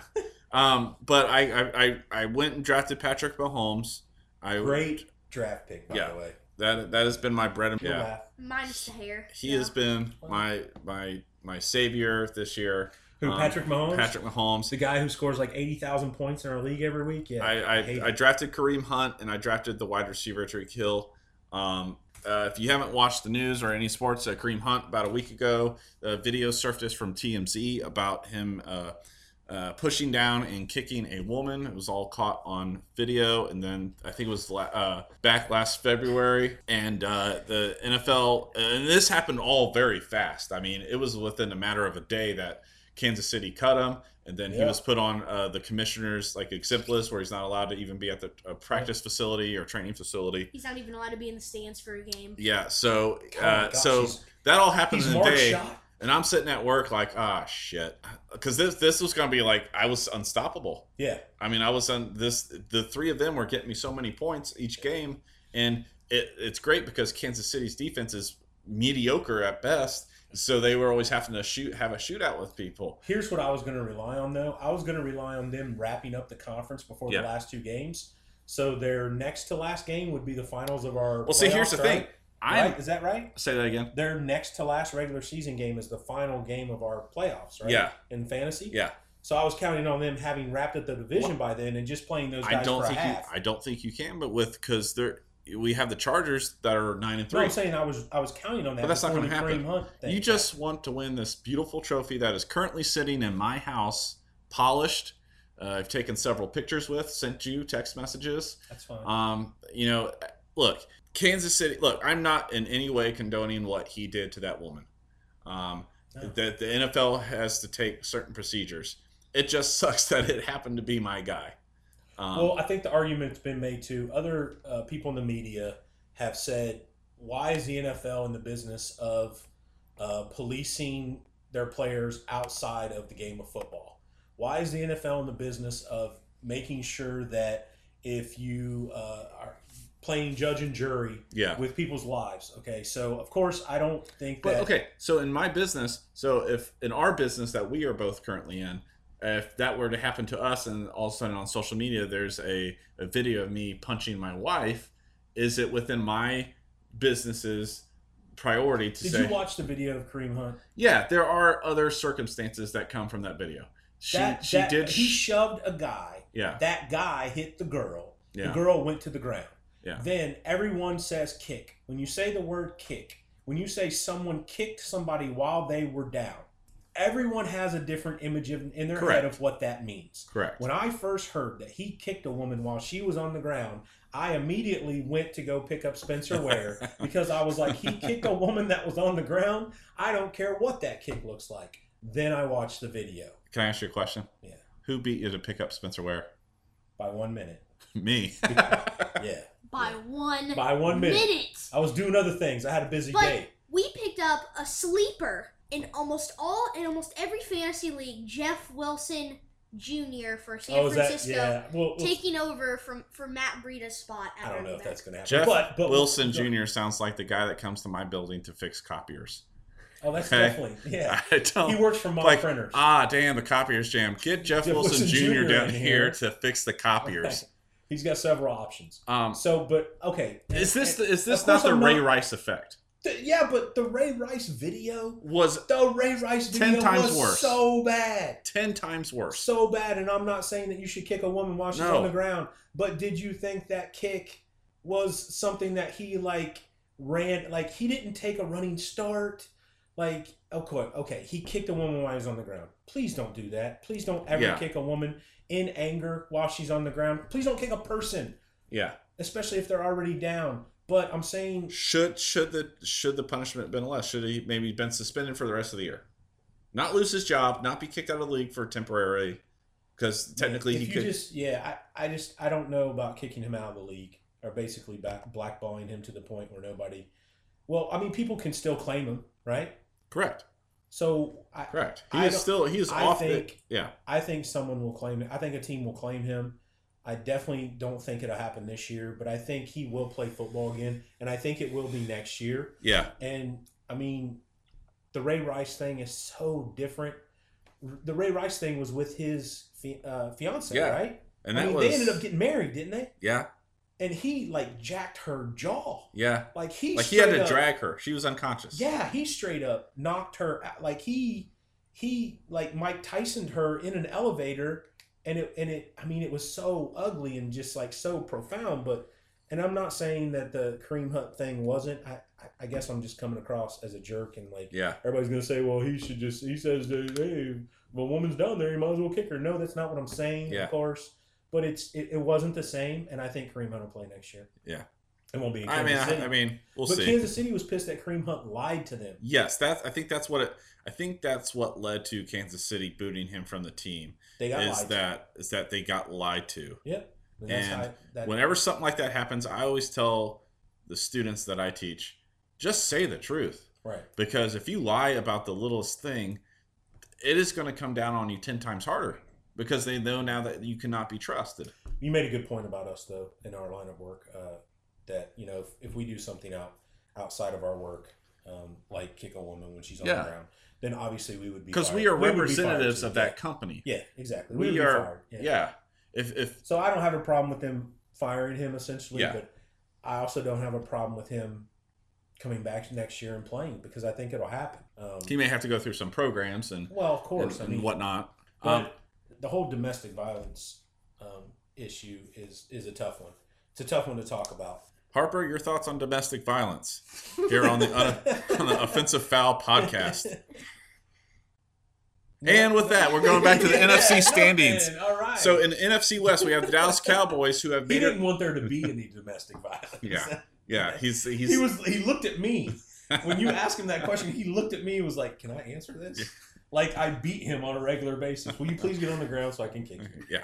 Um, but I, I, I, I went and drafted Patrick Mahomes. I Great draft pick, by Yeah. the way. That that has been my bread and You'll yeah. laugh. minus the hair. He Yeah. has been my my my savior this year. Who Um, Patrick Mahomes? Patrick Mahomes. the guy who scores like eighty thousand points in our league every week. Yeah, I hate I, I drafted Kareem Hunt and I drafted the wide receiver Tyreek Hill. Um, uh, if you haven't watched the news or any sports, uh, Kareem Hunt about a week ago, a video surfaced from TMZ about him uh, uh, pushing down and kicking a woman. It was all caught on video, and then I think it was la- uh, back last February. And uh, the NFL, and this happened all very fast. I mean, it was within a matter of a day that Kansas City cut him, and then he was put on uh, the commissioner's like exempt list, where he's not allowed to even be at the uh, practice facility or training facility. He's not even allowed to be in the stands for a game. Yeah, so Oh uh, gosh, so that all happened in a day, Shot. And I'm sitting at work like, ah, shit, because this this was gonna be like I was unstoppable. Yeah, I mean, I was on this. The three of them were getting me so many points each game, and it, it's great because Kansas City's defense is mediocre at best. So they were always having to shoot, have a shootout with people. Here's what I was going to rely on, though. I was going to rely on them wrapping up the conference before Yeah. the last two games. So their next to last game would be the finals of our. Well, see, here's the playoffs, thing. Right? Is that right? say that again. Their next to last regular season game is the final game of our playoffs, right? Yeah. In fantasy. Yeah, So I was counting on them having wrapped up the division by then and just playing those guys I don't for think a you, half. I don't think you can, but with because they're we have the Chargers that are nine and no, three. I'm saying I was I was counting on that. But that's not going to happen. Kareem Hunt thing. You just want to win this beautiful trophy that is currently sitting in my house, polished. Uh, I've taken several pictures with, sent you text messages. That's fine. Um, you know, look, Kansas City. Look, I'm not in any way condoning what he did to that woman. Um, No. That the NFL has to take certain procedures. It just sucks that it happened to be my guy. Um, Well, I think the argument's been made too. Other uh, people in the media have said, "Why is the NFL in the business of uh, policing their players outside of the game of football? Why is the NFL in the business of making sure that if you uh, are playing judge and jury yeah. with people's lives?" Okay, so of course I don't think But okay, so in my business, so if in our business that we are both currently in, if that were to happen to us and all of a sudden on social media there's a, a video of me punching my wife, is it within my business's priority to Did say, Did you watch the video of Kareem Hunt? yeah, there are other circumstances that come from that video. She that, she that- did He shoved a guy. yeah That guy hit the girl. yeah The girl went to the ground. Yeah. Then everyone says kick. When you say the word kick, when you say someone kicked somebody while they were down, everyone has a different image of, in their Correct. head of what that means. correct. When I first heard that he kicked a woman while she was on the ground, I immediately went to go pick up Spencer Ware because I was like, he kicked a woman that was on the ground. I don't care what that kick looks like. Then I watched the video Can I ask you a question? Yeah. Who beat you to pick up Spencer Ware? by one minute. Me. Yeah. By one By one minute. minute. I was doing other things. I had a busy But day. we picked up a sleeper in almost all in almost every fantasy league. Jeff Wilson Jr. for San Oh, is that Francisco, yeah? Well, well, taking over from for Matt Breida's spot. At I don't know running if that's going to happen. Jeff but, but Wilson Jr. sounds like the guy that comes to my building to fix copiers. Oh, that's Okay. definitely yeah. I don't. He works for Mod like, Printers. ah, damn, the copiers jam. Get Jeff, Jeff Wilson, Wilson Jr. Jr. down here here. to fix the copiers. He's got several options. Um, So, but okay. is this And- the, is this not the I'm Ray Rice effect? Yeah, but the Ray Rice video, Was the Ray Rice video Ten times was worse. so bad, ten times worse. so bad. And I'm not saying that you should kick a woman while she's No. on the ground, but did you think that kick was something that he like ran? Like he didn't take a running start. Like okay, okay, he kicked a woman while he was on the ground. Please don't do that. Please don't ever Yeah. kick a woman in anger while she's on the ground. Please don't kick a person, Yeah. especially if they're already down. But I'm saying Should should the should the punishment been less? Should he maybe been suspended for the rest of the year? Not lose his job, not be kicked out of the league for temporarily, because technically if he could. just yeah I, I just i don't know about kicking him out of the league or basically back, blackballing him to the point where nobody well i mean people can still claim him right correct. So i Correct. He I is still he is I off think- the yeah. i think someone will claim it i think a team will claim him i definitely don't think it'll happen this year but i think he will play football again and i think it will be next year Yeah. and I mean, the Ray Rice thing is so different. The Ray Rice thing was with his uh, fiance, Yeah. right? And I mean, was they ended up getting married, didn't they? yeah, And he like jacked her jaw, yeah. like he Like he had to up- drag her. She was unconscious. Yeah, he straight up knocked her out. Like he he like Mike Tysoned her in an elevator, and it and it. I mean, it was so ugly and just like so profound. But and I'm not saying that the Kareem Hunt thing wasn't. I I, guess I'm just coming across as a jerk and like Yeah. everybody's gonna say, well, he should just. He says, hey, if a woman's down there, you might as well kick her. No, that's not what I'm saying. Yeah. Of course, but it's it, it wasn't the same, and I think Kareem Hunt will play next year. Yeah. It won't be. In I mean. I, I mean, we'll but see. But Kansas City was pissed that Kareem Hunt lied to them. yes, that's. I think that's what it. I think that's what led to Kansas City booting him from the team. They got Is lied that is that they got lied to? to. Yep. And, And how, that, Whenever something like that happens, I always tell the students that I teach, just say the truth. right. Because if you lie about the littlest thing, it is going to come down on you 10 times harder because they know now that you cannot be trusted. You made a good point about us though in our line of work. Uh, that you know, if, if we do something out outside of our work, um, like kick a woman when she's on Yeah. the ground, then obviously we would be Because we are would be representatives fired, of too. that company. Yeah, yeah exactly. We would be are, fired, yeah. If, if, So I don't have a problem with them firing him essentially, Yeah. but I also don't have a problem with him coming back next year and playing because I think it'll happen. Um, he may have to go through some programs and, well, of course, and, I mean, and whatnot. but Um, the whole domestic violence um, issue is is a tough one. It's a tough one to talk about. Harper, your thoughts on domestic violence here on the, on the Offensive Foul podcast. And with that, we're going back to the NFC standings. man, all right. So in the NFC West, we have the Dallas Cowboys who have he didn't want there to be any domestic violence. Yeah. Yeah, he's he's he was. He looked at me when you asked him that question. He looked at me and was like, "Can I answer this?" Like I beat him on a regular basis. Will you please get on the ground so I can kick you? yeah.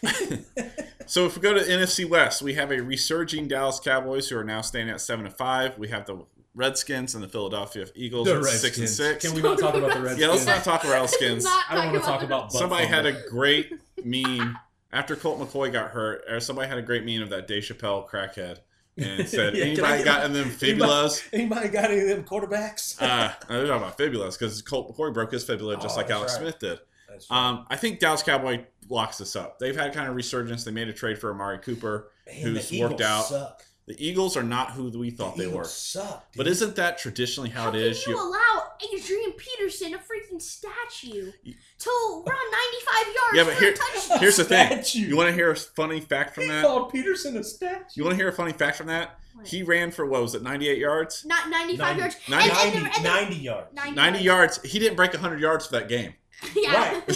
so if we go to NFC West, we have a resurging Dallas Cowboys who are now standing at seven to five. We have the Redskins and the Philadelphia Eagles at six and six. Can we not talk about the Redskins? yeah, let's not talk about Redskins. I don't want to talk about. Somebody had a great meme after Colt McCoy got hurt. Or somebody had a great meme of that Dave Chappelle crackhead and said, Yeah, "Anybody got any in them fibulas?" Anybody got any of them quarterbacks? uh, they're talking about fibulas because Colt McCoy broke his fibula just Oh, like Alex right. Smith did. Right. Um, I think Dallas Cowboy locks this up. They've had kind of resurgence. They made a trade for Amari Cooper, Man, who's the worked out. Suck. The Eagles are not who we thought the they were. Eagles Suck, But isn't that traditionally how, How it can is? you, You- allow Adrian Peterson, a freaking statue, You- to run 95 yards Yeah, but for here- a touchdown? here's the thing. You want to hear a funny fact from He that? called Peterson a statue. You want to hear a funny fact from that? What? He ran for what was it, 98 yards? Not 95 90 yards. 90 and, and, 90, the- and the- 90 yards. 90 90 yards. He didn't break 100 yards for that game. Yeah.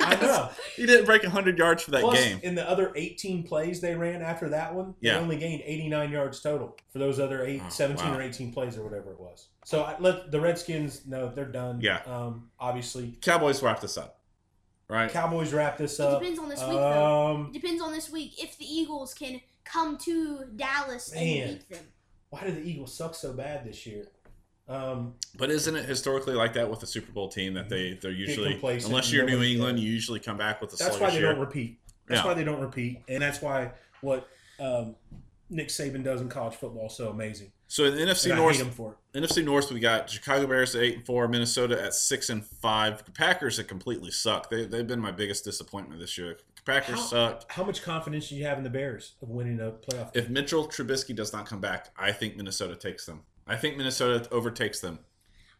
I know. he didn't break 100 yards for that Plus, game. in the other 18 plays they ran after that one, Yeah. they only gained 89 yards total for those other eight, Oh, 17 wow. or 18 plays or whatever it was. So I, let the Redskins know they're done. Yeah. Um, obviously, Cowboys wrap this up. Right? Cowboys wrap this up. It depends on this week, though. Um, It depends on this week if the Eagles can come to Dallas Man. and beat them. why do the Eagles suck so bad this year? Um, But isn't it historically like that with the Super Bowl team that they they're usually unless you're New England, yeah. you usually come back with a that's why they year. don't repeat. That's Yeah. why they don't repeat, and that's why what um, Nick Saban does in college football so amazing. So in the NFC And I North, hate him for it. NFC North, we got Chicago Bears at eight and four, Minnesota at six and five. The Packers that completely sucked. They they've been my biggest disappointment this year. The Packers How, suck. how much confidence do you have in the Bears of winning a playoff? If Mitchell Trubisky does not come back, I think Minnesota takes them. I think Minnesota overtakes them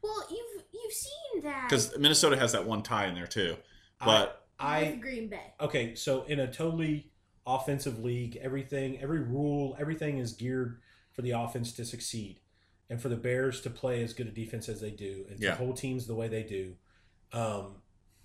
Well, you've you've seen that because Minnesota has that one tie in there too. But I with Green Bay. okay, so in a totally offensive league, everything, every rule, everything is geared for the offense to succeed, and for the Bears to play as good a defense as they do, and Yeah. to hold teams the way they do. Um,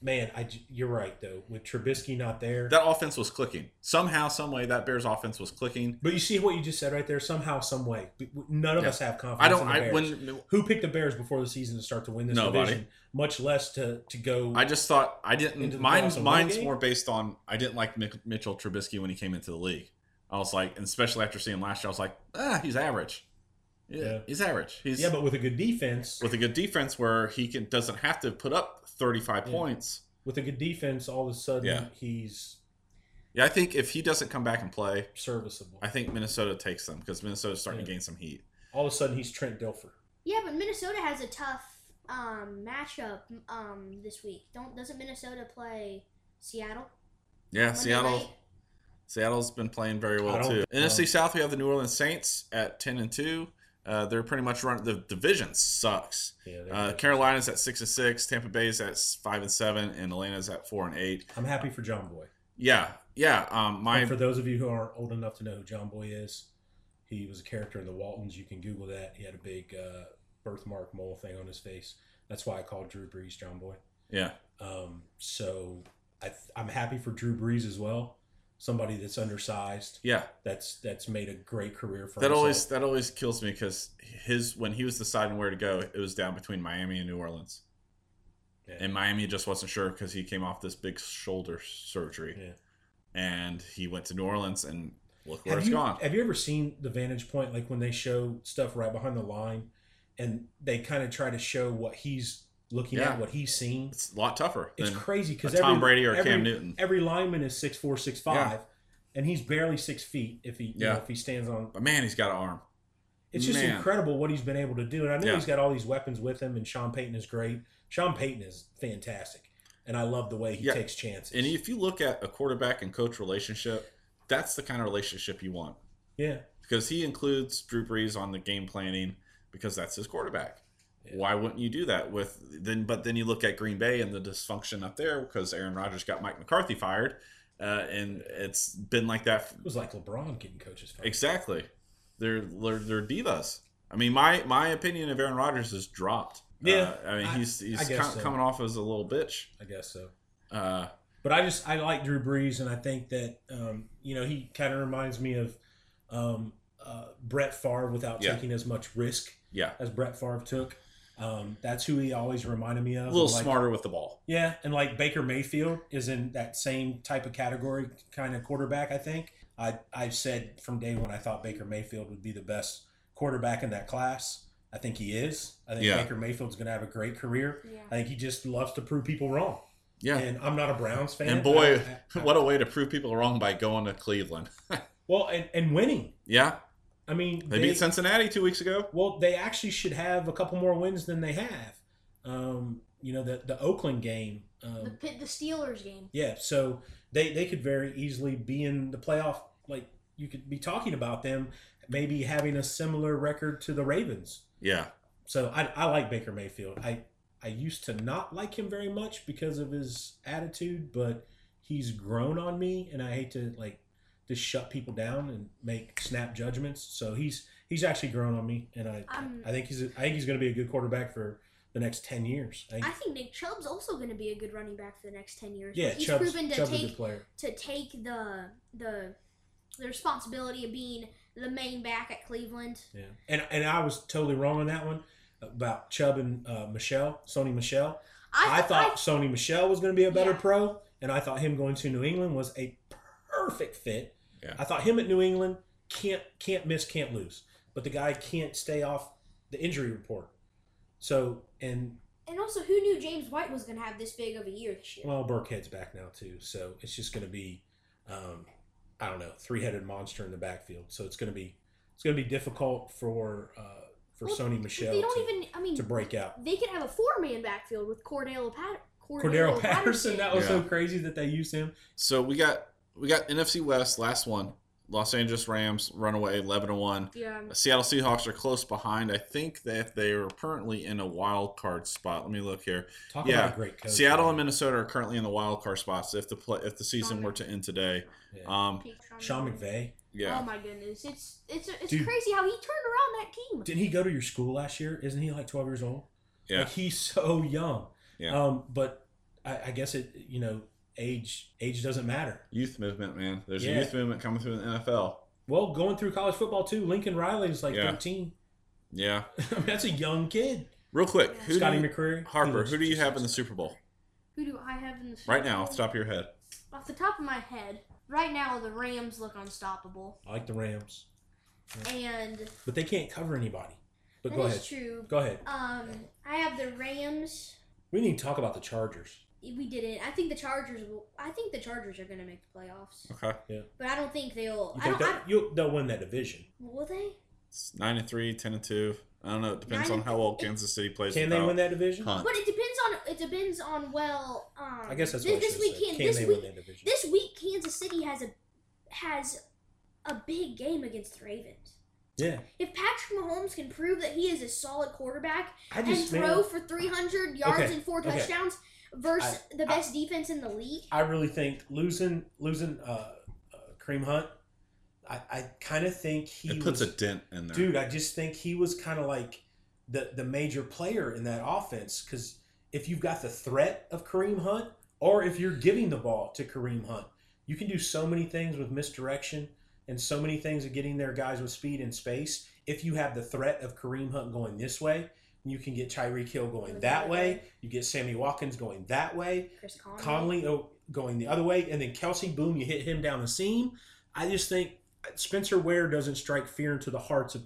man, I, you're right though. With Trubisky not there, that offense was clicking somehow, some way. That Bears offense was clicking. but you see what you just said right there. Somehow, some way, none of Yeah. us have confidence. I don't. In the I when Who picked the Bears before the season to start to win this Nobody. division? Much less to to go. I just thought I didn't. Mine's playoffs and win a mine's more based on I didn't like Mitchell Trubisky when he came into the league. I was like, and especially after seeing him last year, I was like, ah, he's average. Yeah, Yeah. he's average. He's yeah, but with a good defense, with a good defense where he can doesn't have to put up 35 Yeah. points. with a good defense, all of a sudden Yeah. he's Yeah, I think if he doesn't come back and play, serviceable. I think Minnesota takes them because Minnesota's starting to gain some heat. all of a sudden he's Trent Dilfer. Yeah, but Minnesota has a tough um, matchup um, this week. Don't doesn't Minnesota play Seattle? Yeah, Monday Seattle. night? Seattle's been playing very well too. know. NFC South, we have the New Orleans Saints at ten and two. Uh, they're pretty much run. The division sucks. Yeah, Uh. Carolina's at six and six. Tampa Bay's at five and seven, and Atlanta's at four and eight. I'm happy for John Boy. Yeah, yeah. Um, my And for those of you who aren't old enough to know who John Boy is, he was a character in the Waltons. You can Google that. He had a big uh, birthmark mole thing on his face. That's why I called Drew Brees John Boy. yeah, Um, so I, I'm happy for Drew Brees as well. Somebody that's undersized, yeah. that's that's made a great career for That himself. always that always kills me because his when he was deciding where to go, it was down between Miami and New Orleans, Yeah. and Miami just wasn't sure because he came off this big shoulder surgery, Yeah. and he went to New Orleans, and look where have it's you, gone. Have you ever seen the vantage point, like when they show stuff right behind the line, and they kind of try to show what he's looking Yeah. at, what he's seen. It's a lot tougher. It's crazy because Tom Brady or every, Cam Newton. Every lineman is six four, six five, and he's barely six feet if he you Yeah. know, if he stands on. But man, he's got an arm. It's just Man. incredible what he's been able to do, and I know Yeah. he's got all these weapons with him. And Sean Payton is great. Sean Payton is fantastic, and I love the way he Yeah. takes chances. And if you look at a quarterback and coach relationship, that's the kind of relationship you want yeah, because he includes Drew Brees on the game planning because that's his quarterback. Why wouldn't you do that with then? But then you look at Green Bay and the dysfunction up there because Aaron Rodgers got Mike McCarthy fired, uh, and it's been like that it was like LeBron getting coaches. fired. exactly. They're they're, they're divas. I mean, my my opinion of Aaron Rodgers has dropped. Yeah, Uh, I mean I- he's he's com- so. coming off as a little bitch. I guess so. Uh, But I just I like Drew Brees, and I think that um, you know he kind of reminds me of um, uh, Brett Favre without Yeah. taking as much risk yeah, as Brett Favre took. Um, that's who he always reminded me of. a little Like- smarter with the ball. Yeah, and like Baker Mayfield is in that same type of category, kind of quarterback. I think I I've said from day one I thought Baker Mayfield would be the best quarterback in that class. I think he is. I think Yeah. Baker Mayfield's going to have a great career. Yeah. I think he just loves to prove people wrong. Yeah, And I'm not a Browns fan. and boy, I- I- what a way to prove people wrong by going to Cleveland. well, and, and winning. yeah, I mean, they, beat Cincinnati two weeks ago. Well, they actually should have a couple more wins than they have. Um, you know, the the Oakland game. Um, The Pit, the Steelers game. Yeah, so they they could very easily be in the playoff. Like you could be talking about them maybe having a similar record to the Ravens. Yeah, So I, I like Baker Mayfield. I I used to not like him very much because of his attitude, but he's grown on me, and I hate to like just shut people down and make snap judgments. So he's he's actually grown on me, and I Um, I think he's I think he's going to be a good quarterback for the next ten years. I think, I think Nick Chubb's also going to be a good running back for the next ten years. yeah, he's Chubb's, proven to Chubb's take to take the the the responsibility of being the main back at Cleveland. Yeah, and and I was totally wrong on that one about Chubb and uh, Michel, Sony Michel. I, th- thought Sony Michel was going to be a better Yeah. pro, and I thought him going to New England was a perfect fit. Yeah. I thought him at New England can't can't miss, can't lose, but the guy can't stay off the injury report. So and and also, who knew James White was going to have this big of a year this year? well, Burkhead's back now too, so it's just going to be, um, I don't know, three headed monster in the backfield. So it's going to be it's going to be difficult for uh, for Well, Sony Michel they don't to, even. I mean, to break out. they could have a four-man backfield with Cordell Pat. Cordarrelle Patterson, that was so crazy that they used him. so we got we got NFC West last one. Los Angeles Rams run away eleven to one. Yeah. Seattle Seahawks are close behind. I think that they are currently in a wild card spot. Let me look here. Talk Yeah, about a great coach. Seattle man. and Minnesota are currently in the wild card spots. If the play, if the season Sean were to end today, Yeah. um, Sean McVay. yeah, Oh my goodness, it's it's it's Dude. crazy how he turned around that team. Didn't he go to your school last year? Isn't he like 12 years old? yeah, Like he's so young. Yeah. Um, but I, I guess it, you know, age age doesn't matter. youth movement, man. There's Yeah. a youth movement coming through the NFL. Well, going through college football too, Lincoln Riley is like Yeah. 13. Yeah, I mean, that's a young kid. real quick, Yeah. who Scotty do McCreary. Harper? Who do you have in the Super Bowl Who do I have in the Super right now, off the top of your head? Off the top of my head, right now the Rams look unstoppable, I like the Rams, and but they can't cover anybody. But that go is ahead. true. Go ahead. Um, I have the Rams. We need to talk about the Chargers. We didn't. I think the Chargers will. I think the Chargers are going to make the playoffs, Okay, Yeah. but I don't think they'll. You I think don't. that you'll, they'll win that division? Will they? it's nine and three, 10 and two. I don't know. It depends Nine on how well th- Kansas City plays. Can they win that division? Hunt. But it depends on. It depends on well. Um, I guess that's this, what this should week. say. Can, Can this they week. win that division? This week, Kansas City has a has a big game against the Ravens. Yeah. If Patrick Mahomes can prove that he is a solid quarterback I and throw man, for 300 yards Okay, and four okay. Touchdowns versus the best defense in the league, I really think losing losing uh, uh Kareem Hunt, I, I kind of think he It puts was, a dent in there. dude. I just think he was kind of like the the major player in that offense because if you've got the threat of Kareem Hunt, or if you're giving the ball to Kareem Hunt, you can do so many things with misdirection and so many things of getting their guys with speed and space. If you have the threat of Kareem Hunt going this way, you can get Tyreek Hill going that way. You get Sammy Watkins going that way. Chris Conley. Conley oh, going the other way, and then Kelce, boom, you hit him down the seam. I just think Spencer Ware doesn't strike fear into the hearts of,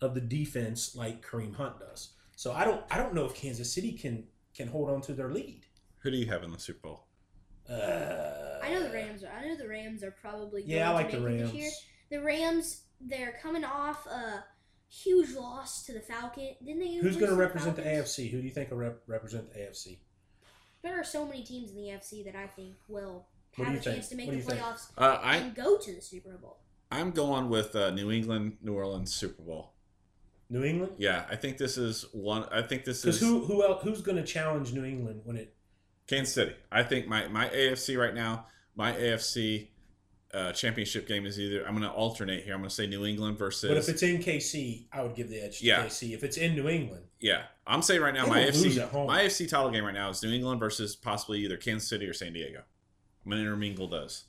of the defense like Kareem Hunt does. So I don't I don't know if Kansas City can can hold on to their lead. Who do you have in the Super Bowl? Uh, I know the Rams. Are, I know the Rams are probably. Yeah, I going like to the make it Rams. This year. The Rams, they're coming off a huge loss to the Falcon. Didn't they? Who's going to represent the Falcons? AFC? Who do you think will rep- represent the AFC? There are so many teams in the AFC that I think will have a you chance to make the playoffs Uh, I and go to the Super Bowl. I'm going with uh, New England, New Orleans Super Bowl. New England? Yeah, I think this is one. I think this is who who else, who's going to challenge New England when it? Kansas City. I think my my AFC right now, my AFC uh, championship game is either I'm going to alternate here. I'm going to say New England versus. But if it's in KC, I would give the edge to Yeah. KC. If it's in New England, yeah, I'm saying right now my will lose AFC my AFC title game right now is New England versus possibly either Kansas City or San Diego. I'm going to intermingle those.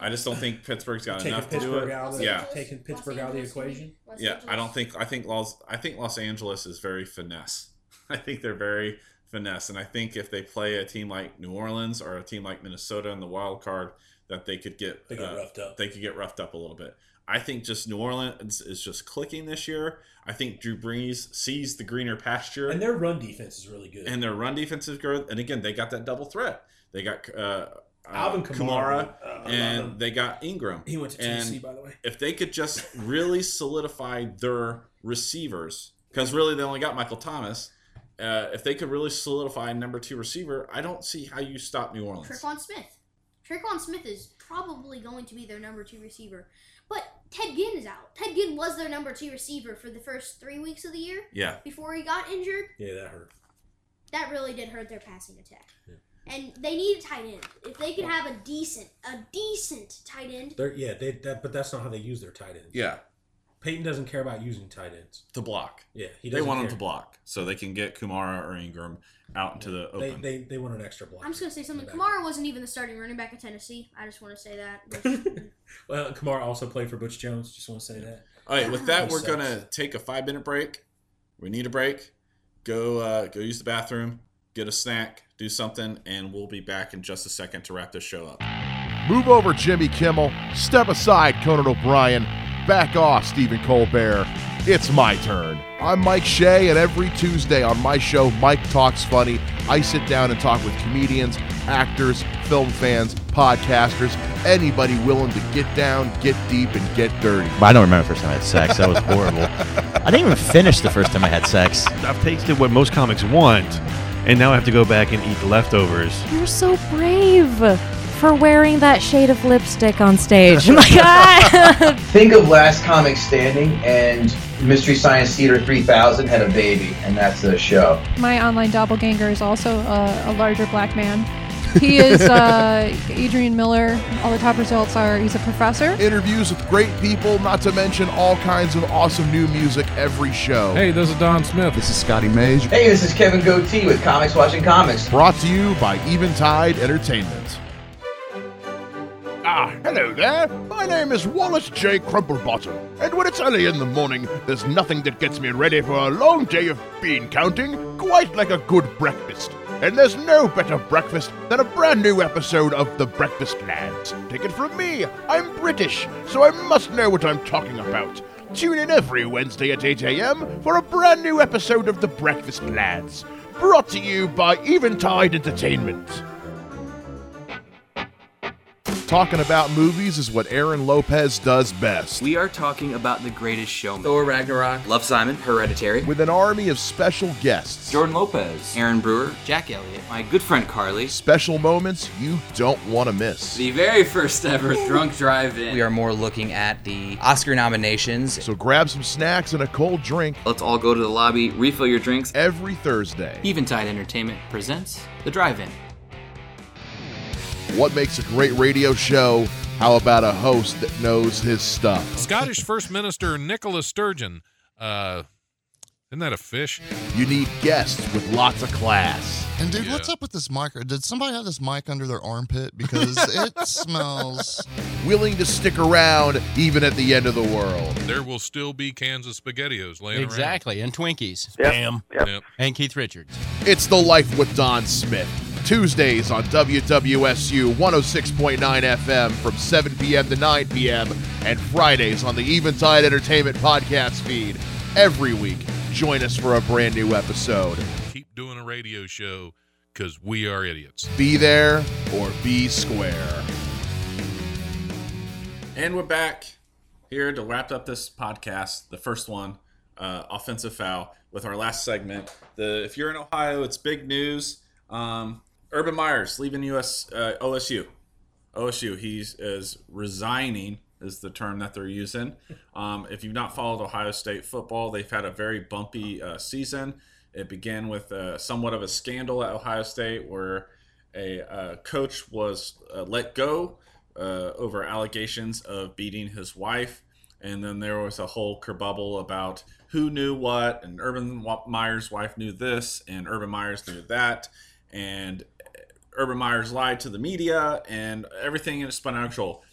I just don't think Pittsburgh's got taking enough to do it. out of Yeah. taking Los Pittsburgh out of the Angeles, you mean? equation. Los Yeah, I don't think I think Los I think Los Angeles is very finesse. I think they're very finesse, and I think if they play a team like New Orleans or a team like Minnesota in the wild card, that they could get They get uh, roughed up. They could get roughed up a little bit. I think just New Orleans is just clicking this year. I think Drew Brees sees the greener pasture, And their run defense is really good. and their run defense is good. And again, they got that double threat. They got uh, Alvin uh, Kamara, Kamara, uh, and they got Ingram. he went to and by the way. if they could just really solidify their receivers, because really they only got Michael Thomas. Uh, if they could really solidify a number two receiver, I don't see how you stop New Orleans. Tre'Quan Smith. Tre'Quan Smith is probably going to be their number two receiver. But Ted Ginn is out. Ted Ginn was their number two receiver for the first three weeks of the year Yeah, before he got injured. Yeah, that hurt. That really did hurt their passing attack. And they need a tight end. If they could have a decent, a decent tight end, They're, yeah, they, that, but that's not how they use their tight ends. yeah, Payton doesn't care about using tight ends. to block. Yeah, he They doesn't They want them to block so they can get Kamara or Ingram out into the open. they, they want an extra block. I'm just gonna say something. Back. Kamara wasn't even the starting running back of Tennessee. I just want to say that. Well, Kamara also played for Butch Jones. Just want to say that. All right, with that, we're gonna take a five minute break. We need a break. Go uh, go use the bathroom, get a snack, do something, and we'll be back in just a second to wrap this show up. Move over, Jimmy Kimmel. Step aside, Conan O'Brien. Back off, Stephen Colbert. It's my turn. I'm Mike Shea, and every Tuesday on my show, Mike Talks Funny, I sit down and talk with comedians, actors, film fans, podcasters, anybody willing to get down, get deep, and get dirty. But I don't remember the first time I had sex. That was horrible. I didn't even finish the first time I had sex. I've tasted what most comics want, and now I have to go back and eat leftovers. You're so brave for wearing that shade of lipstick on stage. My God. Think of Last Comic Standing and Mystery Science Theater 3000 had a baby, and that's the show. My online doppelganger is also a, a larger black man. He is uh, Adrian Miller. All the top results are he's a professor. Interviews with great people, not to mention all kinds of awesome new music every show. Hey, this is Don Smith. This is Scotty Mays. Hey, this is Kevin Goatee with Comics Watching Comics. Brought to you by Eventide Entertainment. Ah, hello there. My name is Wallace J. Crumplebottom, and when it's early in the morning, there's nothing that gets me ready for a long day of bean counting quite like a good breakfast. And there's no better breakfast than a brand new episode of The Breakfast Lads. Take it from me, I'm British, so I must know what I'm talking about. Tune in every Wednesday at 8 a.m. for a brand new episode of The Breakfast Lads. Brought to you by Eventide Entertainment. Talking about movies is what Aaron Lopez does best. We are talking about the greatest showman. Thor Ragnarok, Love Simon, Hereditary. With an army of special guests. Jordan Lopez, Aaron Brewer, Jack Elliott, my good friend Carly. Special moments you don't want to miss. The very first ever Drunk Drive-In. We are more looking at the Oscar nominations. So grab some snacks and a cold drink. Let's all go to the lobby, refill your drinks. Every Thursday. Eventide Entertainment presents The Drive-In. What makes a great radio show? How about a host that knows his stuff? Scottish First Minister Nicola Sturgeon. Uh, isn't that a fish? You need guests with lots of class. And dude, what's up with this mic? Did somebody have this mic under their armpit? Because it smells. Willing to stick around even at the end of the world. There will still be cans of SpaghettiOs laying around. exactly, and Twinkies. Yep. Bam. Yep. And Keith Richards. It's The Life with Don Smith. Tuesdays on WWSU 106.9 FM from 7 p.m. to 9 p.m. and Fridays on the Eventide Entertainment podcast feed. Every week, join us for a brand new episode. Keep doing a radio show because we are idiots. Be there or be square. And we're back here to wrap up this podcast, the first one, uh, offensive foul, with our last segment. The if you're in Ohio, it's big news. Um, Urban Myers leaving US uh, OSU. OSU. He's is resigning is the term that they're using. Um, if you've not followed Ohio State football, they've had a very bumpy uh, season. It began with uh, somewhat of a scandal at Ohio State where a uh, coach was uh, let go uh, over allegations of beating his wife. And then there was a whole kerbubble about who knew what, and Urban Meyer's wife knew this, and Urban Myers knew that. And Urban Myers lied to the media, and everything is spun out of control,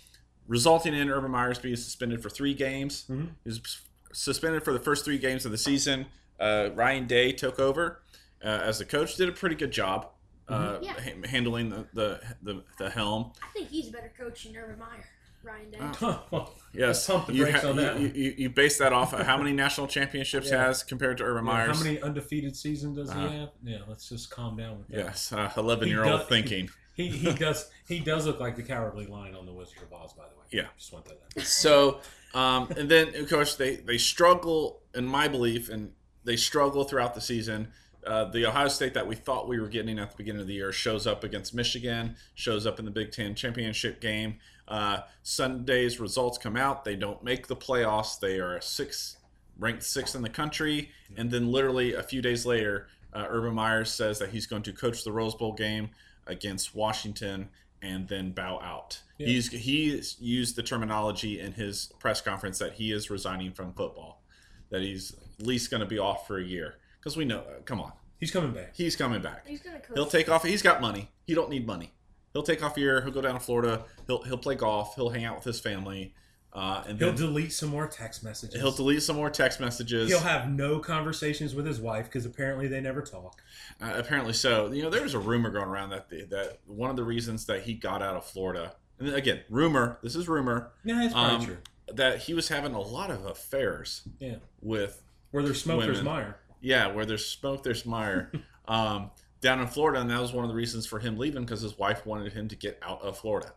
resulting in Urban Myers being suspended for three games. Mm-hmm. He was suspended for the first three games of the season. Uh, Ryan Day took over uh, as the coach, did a pretty good job uh, Mhm. Yeah. ha- handling the, the, the, the helm. I think he's a better coach than Urban Meyer, Ryan Day. Yes, Let's pump the you, brakes ha- on that you, you, you base that off of how many national championships Yeah. has compared to Urban Yeah, Myers. How many undefeated seasons does Uh-huh. he have? Yeah, let's just calm down with that. Yes, uh, 11 He year old does- thinking. He, he does he does look like the cowardly lion on the Wizard of Oz, by the way. Yeah. Just want that. So, um, and then of course they they struggle, in my belief, and they struggle throughout the season. Uh, the Ohio State that we thought we were getting at the beginning of the year shows up against Michigan, shows up in the Big Ten championship game. Uh, Sunday's results come out; they don't make the playoffs. They are six, ranked sixth in the country, and then literally a few days later, uh, Urban Myers says that he's going to coach the Rose Bowl game against Washington and then bow out. Yeah. He's he's used the terminology in his press conference that he is resigning from football, that he's at least going to be off for a year because we know. uh, come on, He's coming back. he's coming back. He's gonna coach. He'll take off. He's got money. He don't need money. He'll take off a year. He'll go down to Florida. He'll he'll play golf. He'll hang out with his family, uh, and He'll then delete some more text messages. he'll delete some more text messages. He'll have no conversations with his wife because apparently they never talk. Uh, apparently so. You know, there was a rumor going around that the, that one of the reasons that he got out of Florida, and again, rumor. This is rumor. Yeah, it's probably um, true. That he was having a lot of affairs. Yeah. With Where there's smoke, there's women. mire. Yeah, where there's smoke, there's mire. um, down in Florida, and that was one of the reasons for him leaving because his wife wanted him to get out of Florida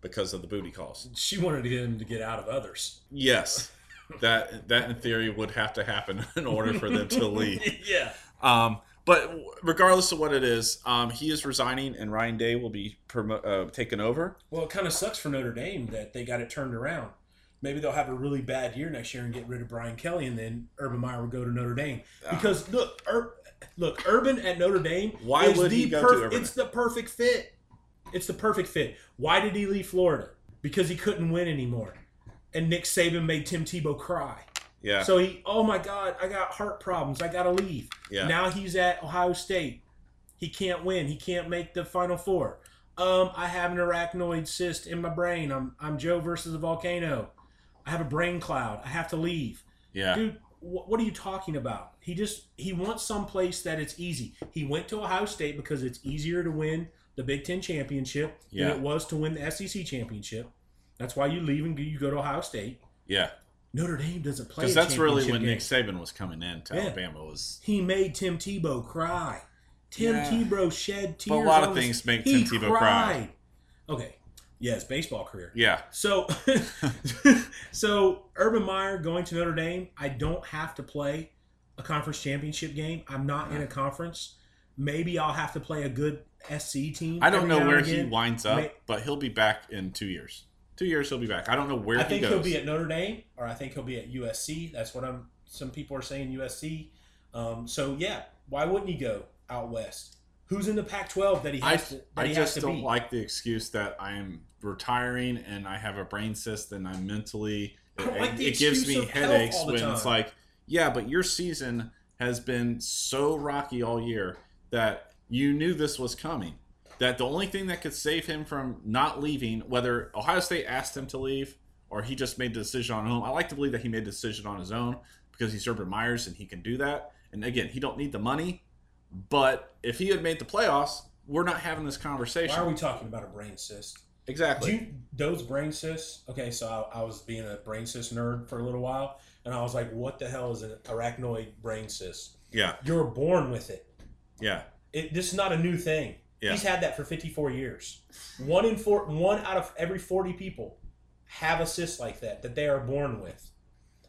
because of the booty calls. She wanted him to get out of others. Yes, that that in theory would have to happen in order for them to leave. yeah. Um, but regardless of what it is, um, he is resigning, and Ryan Day will be promo- uh, taken over. Well, it kind of sucks for Notre Dame that they got it turned around. Maybe they'll have a really bad year next year and get rid of Brian Kelly, and then Urban Meyer will go to Notre Dame. Because look, Ur- look, Urban at Notre Dame. Why is would the he go to Urban? It's the perfect fit. It's the perfect fit. Why did he leave Florida? Because he couldn't win anymore, and Nick Saban made Tim Tebow cry. Yeah. So he, oh my God, I got heart problems. I gotta leave. Yeah. Now he's at Ohio State. He can't win. He can't make the Final Four. Um, I have an arachnoid cyst in my brain. I'm I'm Joe versus the volcano. I have a brain cloud. I have to leave. Yeah. Dude, what are you talking about? He just he wants some place that it's easy. He went to Ohio State because it's easier to win the Big Ten championship Yeah. than it was to win the SEC championship. That's why you leave and you go to Ohio State. Yeah, Notre Dame doesn't play. because that's really when game. Nick Saban was coming in to Yeah. Alabama. Was He made Tim Tebow cry. Tim Yeah. Tebow shed But tears. a lot of on his- things make Tim Tebow cry. Okay, Yeah, his baseball career. Yeah. So, so Urban Meyer going to Notre Dame. I don't have to play a conference championship game. I'm not in a conference. Maybe I'll have to play a good SC team. I don't every know now where and he again. winds up, May- but he'll be back in two years. Two years he'll be back. I don't know where I he think goes. he'll be at Notre Dame, or I think he'll be at USC. That's what I'm. Some people are saying USC. Um, so yeah, why wouldn't he go out west? Who's in the Pac-12 that he I, has to? That I he just to don't beat? like the excuse that I am retiring and I have a brain cyst and I'm mentally. I it, like it gives me headaches when it's like, yeah, but your season has been so rocky all year that you knew this was coming. That the only thing that could save him from not leaving, whether Ohio State asked him to leave or he just made the decision on his own, I like to believe that he made the decision on his own because he's Urban Myers and he can do that. And again, he don't need the money, but if he had made the playoffs, we're not having this conversation. Why are we talking about a brain cyst? Exactly. Do you, those brain cysts. Okay, so I, I was being a brain cyst nerd for a little while, and I was like, "What the hell is an arachnoid brain cyst?" Yeah. You're born with it. Yeah. It, this is not a new thing. Yeah. He's had that for 54 years. One in four, one out of every 40 people have a cyst like that that they are born with,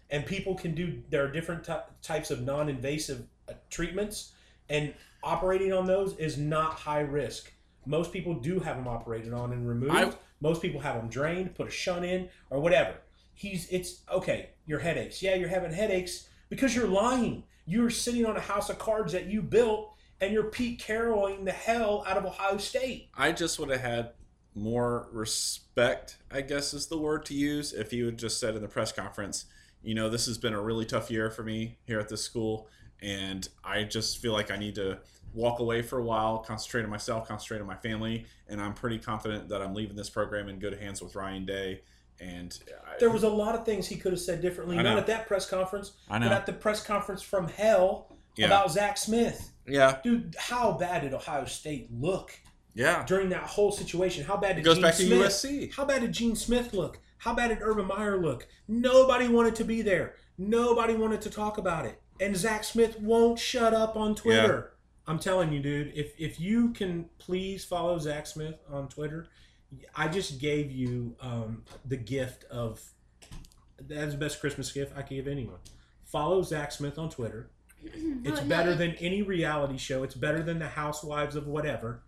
and people can do. There are different ty- types of non-invasive uh, treatments, and operating on those is not high risk. Most people do have them operated on and removed. I- Most people have them drained, put a shunt in, or whatever. He's it's okay. Your headaches, yeah, you're having headaches because you're lying. You're sitting on a house of cards that you built, and you're Pete Carrolling the hell out of Ohio State. I just would have had more respect, I guess is the word to use, if he would just said in the press conference, you know, this has been a really tough year for me here at this school, and I just feel like I need to walk away for a while, concentrate on myself, concentrate on my family, and I'm pretty confident that I'm leaving this program in good hands with Ryan Day. And I, There was a lot of things he could have said differently, not at that press conference, I know. but at the press conference from hell Yeah. about Zach Smith. yeah, Dude, how bad did Ohio State look yeah, during that whole situation? How bad did It goes Gene back to Smith, USC. How bad did Gene Smith look? How bad did Urban Meyer look? Nobody wanted to be there. Nobody wanted to talk about it. And Zach Smith won't shut up on Twitter. I'm telling you, dude, if if you can please follow Zach Smith on Twitter, I just gave you um, the gift of that's the best Christmas gift I can give anyone. Follow Zach Smith on Twitter. It's better than any reality show. It's better than the Housewives of whatever.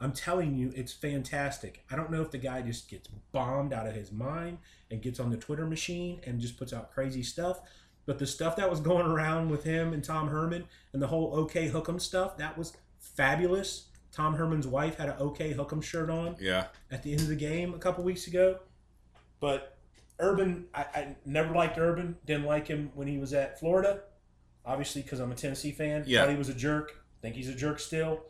I'm telling you, it's fantastic. I don't know if the guy just gets bombed out of his mind and gets on the Twitter machine and just puts out crazy stuff. But the stuff that was going around with him and Tom Herman and the whole OK Hook'em stuff, that was fabulous. Tom Herman's wife had an OK Hook'em shirt on yeah. at the end of the game a couple weeks ago. But Urban, I, I never liked Urban. Didn't like him when he was at Florida. Obviously, because I'm a Tennessee fan. Yeah. Thought he was a jerk. Think he's a jerk still.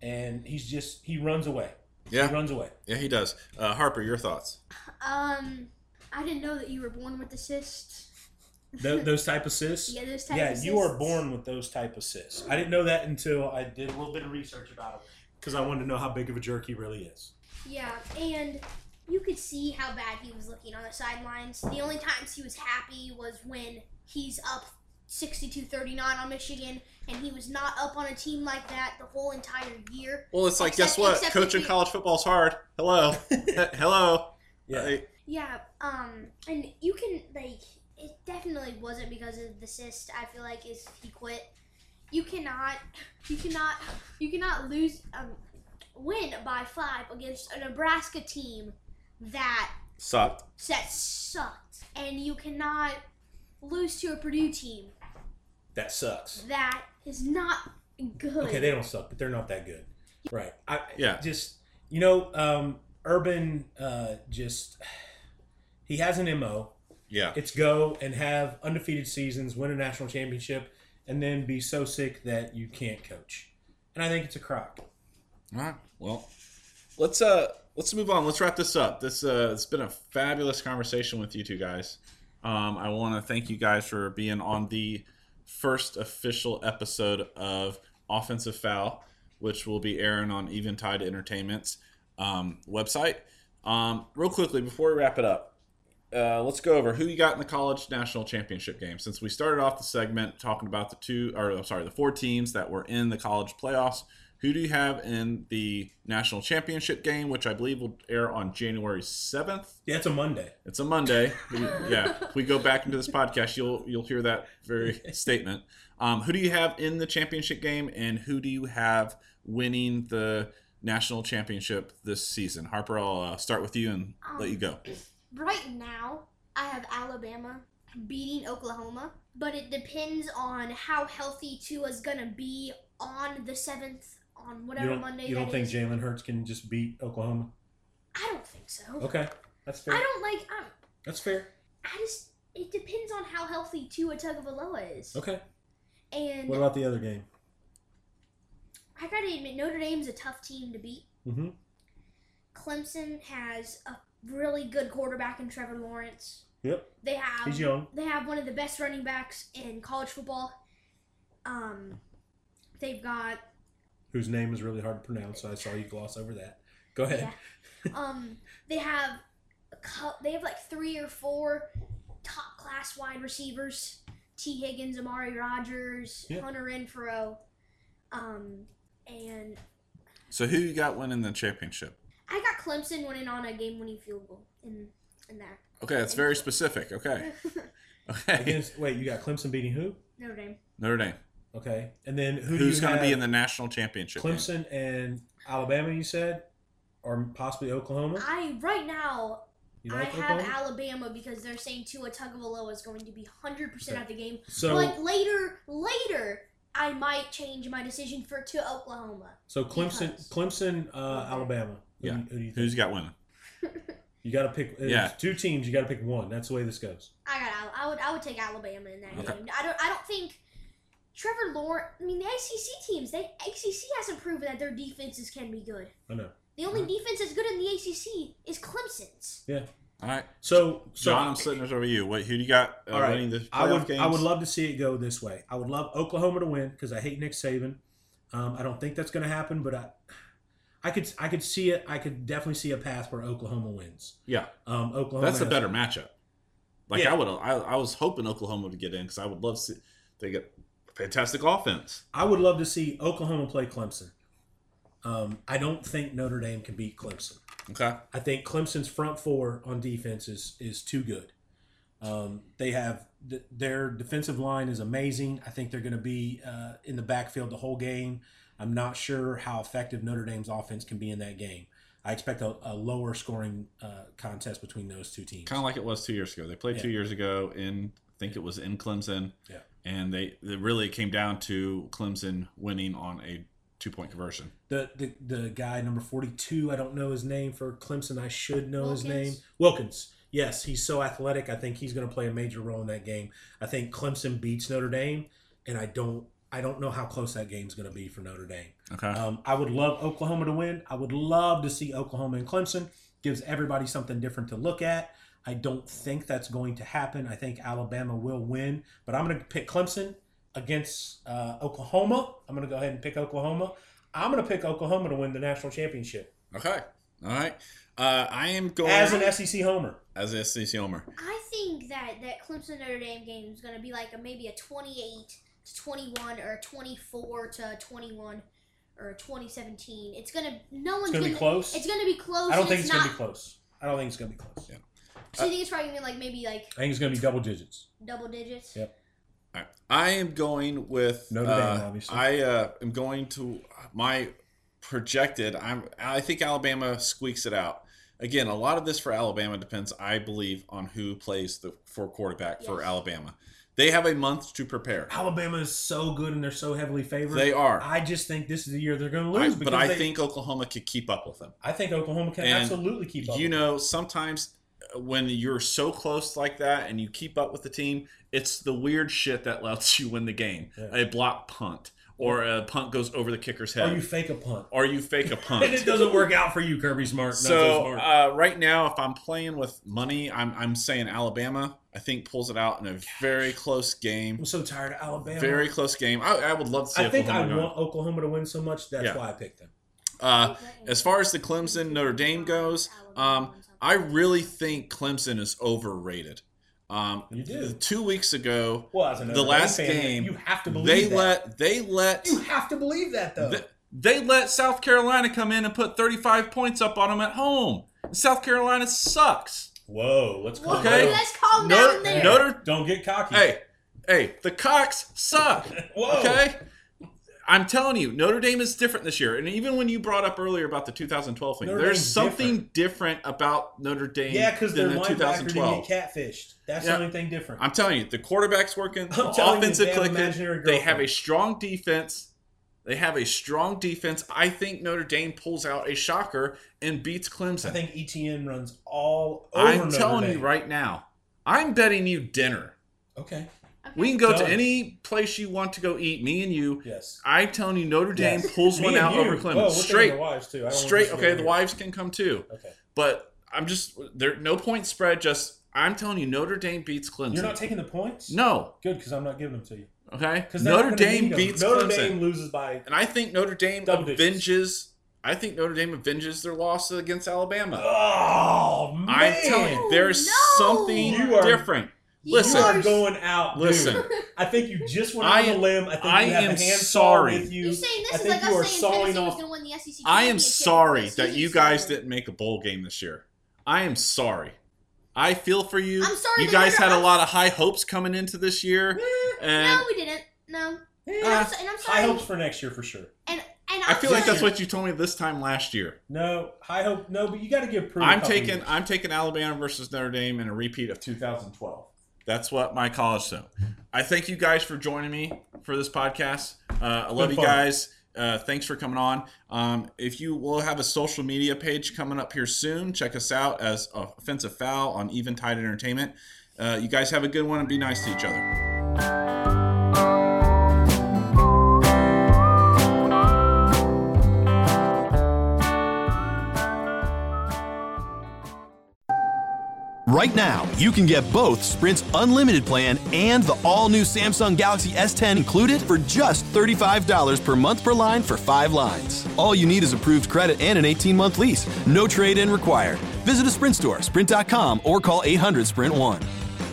And he's just he runs away. Yeah. He runs away. Yeah, he does. Uh, Harper, your thoughts? Um, I didn't know that you were born with the cysts. Tho- those type of cysts. Yeah, those type Yeah, of you are born with those type of cysts. I didn't know that until I did a little bit of research about him because I wanted to know how big of a jerk he really is. Yeah, and you could see how bad he was looking on the sidelines. The only times he was happy was when he's up 62-39 on Michigan, and he was not up on a team like that the whole entire year. Well, it's like, guess what? Coaching if you- college football's hard. Hello. Hello. Yeah. Yeah, um, and you can like it definitely wasn't because of the cyst. I feel like is he quit. You cannot, you cannot, you cannot lose, um, win by five against a Nebraska team that Sucked. that sucked, and you cannot lose to a Purdue team That sucks. that is not good. Okay, they don't suck, but they're not that good. Right. I, Yeah. Just you know, um, Urban uh, just he has an mo. Yeah. It's go and have undefeated seasons, win a national championship, and then be so sick that you can't coach. And I think it's a crock. All right. Well, let's uh let's move on. Let's wrap this up. This uh it's been a fabulous conversation with you two guys. Um, I want to thank you guys for being on the first official episode of Offensive Foul, which will be airing on Eventide Entertainment's um, website. Um, real quickly before we wrap it up, uh, let's go over who you got in the college national championship game. Since we started off the segment talking about the two, or I'm sorry, the four teams that were in the college playoffs, Who do you have in the national championship game, which I believe will air on January seventh? Yeah, it's a Monday. It's a Monday. We- yeah, if we go back into this podcast, you'll you'll hear that very statement. Um, who do you have in the championship game, and who do you have winning the national championship this season? Harper, I'll uh, start with you and let you go. Right now, I have Alabama beating Oklahoma, but it depends on how healthy Tua's gonna be on the seventh, on whatever you Monday you don't think is. Jalen Hurts can just beat Oklahoma? I don't think so. Okay, that's fair. I don't like. I'm, That's fair. I just. It depends on how healthy Tua Tagovailoa is. Okay. And What about the other game? I gotta admit, Notre Dame's a tough team to beat. Mm-hmm. Clemson has a really good quarterback in Trevor Lawrence. Yep. They have He's young. They have one of the best running backs in college football. Um, they've got Whose name is really hard to pronounce, so I saw you gloss over that. Go ahead. Yeah. um, they have a cou- they have like three or four top class wide receivers: Tee Higgins, Amari Rodgers, Yeah. Hunter Renfrow, um, and So who you got winning the championship? I got Clemson winning on a game-winning field goal in in that Okay, that's very specific. Okay, okay. Against, wait, you got Clemson beating who? Notre Dame. Notre Dame. Okay, and then who? Who's going to be in the national championship? game? Clemson and Alabama? You said, or possibly Oklahoma. I right now You I like have Alabama because they're saying Tua Tagovailoa is going to be hundred percent Okay. at the game. So- but later, later, I might change my decision for to Oklahoma. So Clemson, Clemson, uh, Alabama. Who Yeah. do you- who do you think? Who's got winning? You got to pick. Yeah. two teams. You got to pick one. That's the way this goes. I got. I would. I would take Alabama in that Okay. game. I don't. I don't think Trevor Lawrence. I mean, the ACC teams. They ACC hasn't proven that their defenses can be good. I know. The only defense that's good in the ACC is Clemson's. Yeah. All right. So, so John, I'm sitting this over you. What? Who do you got uh, All right. winning the I would games? I would love to see it go this way. I would love Oklahoma to win because I hate Nick Saban. Um, I don't think that's going to happen, but I I could I could see it. I could definitely see a path where Oklahoma wins. Yeah. Um, Oklahoma. That's a better matchup. Like Yeah. I would, I, I was hoping Oklahoma would get in because I would love to see they get fantastic offense. I would love to see Oklahoma play Clemson. Um, I don't think Notre Dame can beat Clemson. Okay. I think Clemson's front four on defense is, is too good. Um, they have th- their defensive line is amazing. I think they're going to be uh, in the backfield the whole game. I'm not sure how effective Notre Dame's offense can be in that game. I expect a, a lower scoring uh, contest between those two teams. Kind of like it was two years ago. They played two years ago in, I think it was in Clemson. Yeah. And they, it really came down to Clemson winning on a two point conversion. The, the the guy number 42, I don't know his name for Clemson. I should know his name. Wilkins. Yes, he's so athletic. I think he's going to play a major role in that game. I think Clemson beats Notre Dame, and I don't I don't know how close that game's going to be for Notre Dame. Okay. Um, I would love Oklahoma to win. I would love to see Oklahoma and Clemson. Gives everybody something different to look at. I don't think that's going to happen. I think Alabama will win, but I'm going to pick Clemson against uh, Oklahoma. I'm going to go ahead and pick Oklahoma. I'm going to pick Oklahoma to win the national championship Okay. All right. Uh, I am going as an SEC homer. as an SEC homer. I think that that Clemson Notre Dame game is going to be like a maybe a 28 to 21 or 24 to 21 or 2017. It's going to no one's gonna be close? It's going to be close. I don't and think it's going to not, be close. I don't think it's going to be close. Yeah. So you think it's probably going to be like maybe like I think it's going to be double digits. double digits? Yep. All right. I am going with Notre Dame, uh, obviously. I uh, am going to my projected. I'm. I think Alabama squeaks it out. Again, a lot of this for Alabama depends, I believe, on who plays the for quarterback for Yes. Alabama. They have a month to prepare. Alabama is so good and they're so heavily favored. They are. I just think this is the year they're going to I- lose. but I they- think Oklahoma could keep up with them. I think Oklahoma can And absolutely keep up. You know, sometimes uh, when you're so close like that and you keep up with the team, it's the weird shit that lets you win the game. Yeah. A block punt, or a punt goes over the kicker's head, Or you fake a punt. or you fake a punt. and it doesn't work out for you, Kirby Smart. So So smart. uh, right now, if I'm playing with money, I'm I'm saying Alabama. I think pulls it out in a very close game. I'm so tired of Alabama. Very close game. I, I would love to see. I think I Oklahoma go. want Oklahoma to win so much. That's Yeah. why I picked them. Uh, as far as the Clemson Notre Dame goes, um, I really think Clemson is overrated. Um, You do. Two weeks ago, Well, as a Notre the last fan, game, you have to believe they that. let they let You have to believe that though. th- They let South Carolina come in and put 35 points up on them at home. South Carolina sucks. Whoa, let's calm Okay. down. Let's calm Notre, down there. Notre Don't get cocky. Hey, hey, the cocks suck. Whoa. Okay? I'm telling you, Notre Dame is different this year. And even when you brought up earlier about the 2012 thing, Notre there's Dame's something different. about Notre Dame Yeah, because their than the linebacker 2012. didn't get catfished. That's Yeah. the only thing different. I'm telling you, the quarterback's working, I'm telling you, offensive they have clicking. They have a strong defense. They have a strong defense. I think Notre Dame pulls out a shocker and beats Clemson. I think Etienne runs all over I'm Notre telling Dame. you right now. I'm betting you dinner. Okay. We can go to any place you want to go eat, me and you. Yes. I'm telling you, Notre Dame Yes. pulls one out you. over Clemson. we're straight, the wives, too. I straight. to Okay, the weird. wives can come too. Okay. But I'm just there. No point spread. Just I'm telling you, Notre Dame beats Clemson. You're not taking the points? No. Good, because I'm not giving them to you. Okay. 'Cause they're Notre Dame need 'em. beats Notre Clemson. Dame loses by and I think Notre Dame Double digits. avenges. I think Notre Dame avenges their loss against Alabama. Oh man! I'm telling you, there's oh, something You are- different. Listen, you are going out. dude. Listen. I think you just went I out on a am- lim. I think I you have am a handsaw sorry. with you. You're saying I this is like you are us saying sawing Tennessee was off. going to win the SEC I am sorry that you guys didn't make a bowl game this year. I am sorry. I feel for you. I'm sorry You guys had a I'm- lot of high hopes coming into this year, and No, we didn't. No. and, I'm, so- and I'm sorry. High hopes for next year for sure. And and I I'm feel like that's sorry. what you told me this time last year. No, high hope. No, but you got to give proof. I'm taking I'm taking Alabama versus Notre Dame in a repeat of 2012. That's what my college said. I thank you guys for joining me for this podcast. Uh, I love Been you fun. guys. Uh, thanks for coming on. Um, if you will have a social media page coming up here soon, check us out as Offensive Foul on Eventide Entertainment. Uh, you guys have a good one and be nice to each other. Right now, you can get both Sprint's unlimited plan and the all new Samsung Galaxy S10 included for just $35 per month per line for five lines. All you need is approved credit and an 18 month lease. No trade in required. Visit a Sprint store, sprint.com, or call 800 Sprint 1.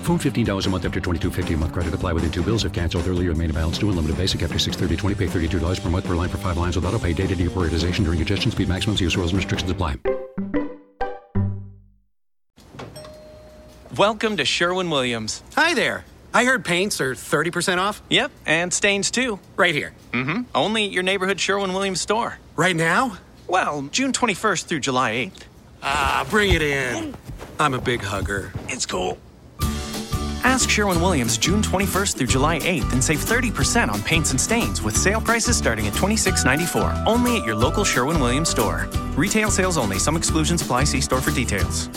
Phone $15 a month after 22.50 a month credit apply within two bills if canceled earlier remain balance due unlimited basic after 630 pay $32 per month per line for five lines with auto pay data deprioritization during congestion speed maximums use rules and restrictions apply. Welcome to Sherwin Williams. Hi there. I heard paints are 30% off. Yep, and stains too. Right here. Mm-hmm. Only at your neighborhood Sherwin Williams store. Right now? Well, June 21st through July 8th. Ah, bring it in. I'm a big hugger. It's cool. Ask Sherwin Williams June 21st through July 8th and save 30% on paints and stains with sale prices starting at $26.94. Only at your local Sherwin Williams store. Retail sales only. Some exclusions apply. See store for details.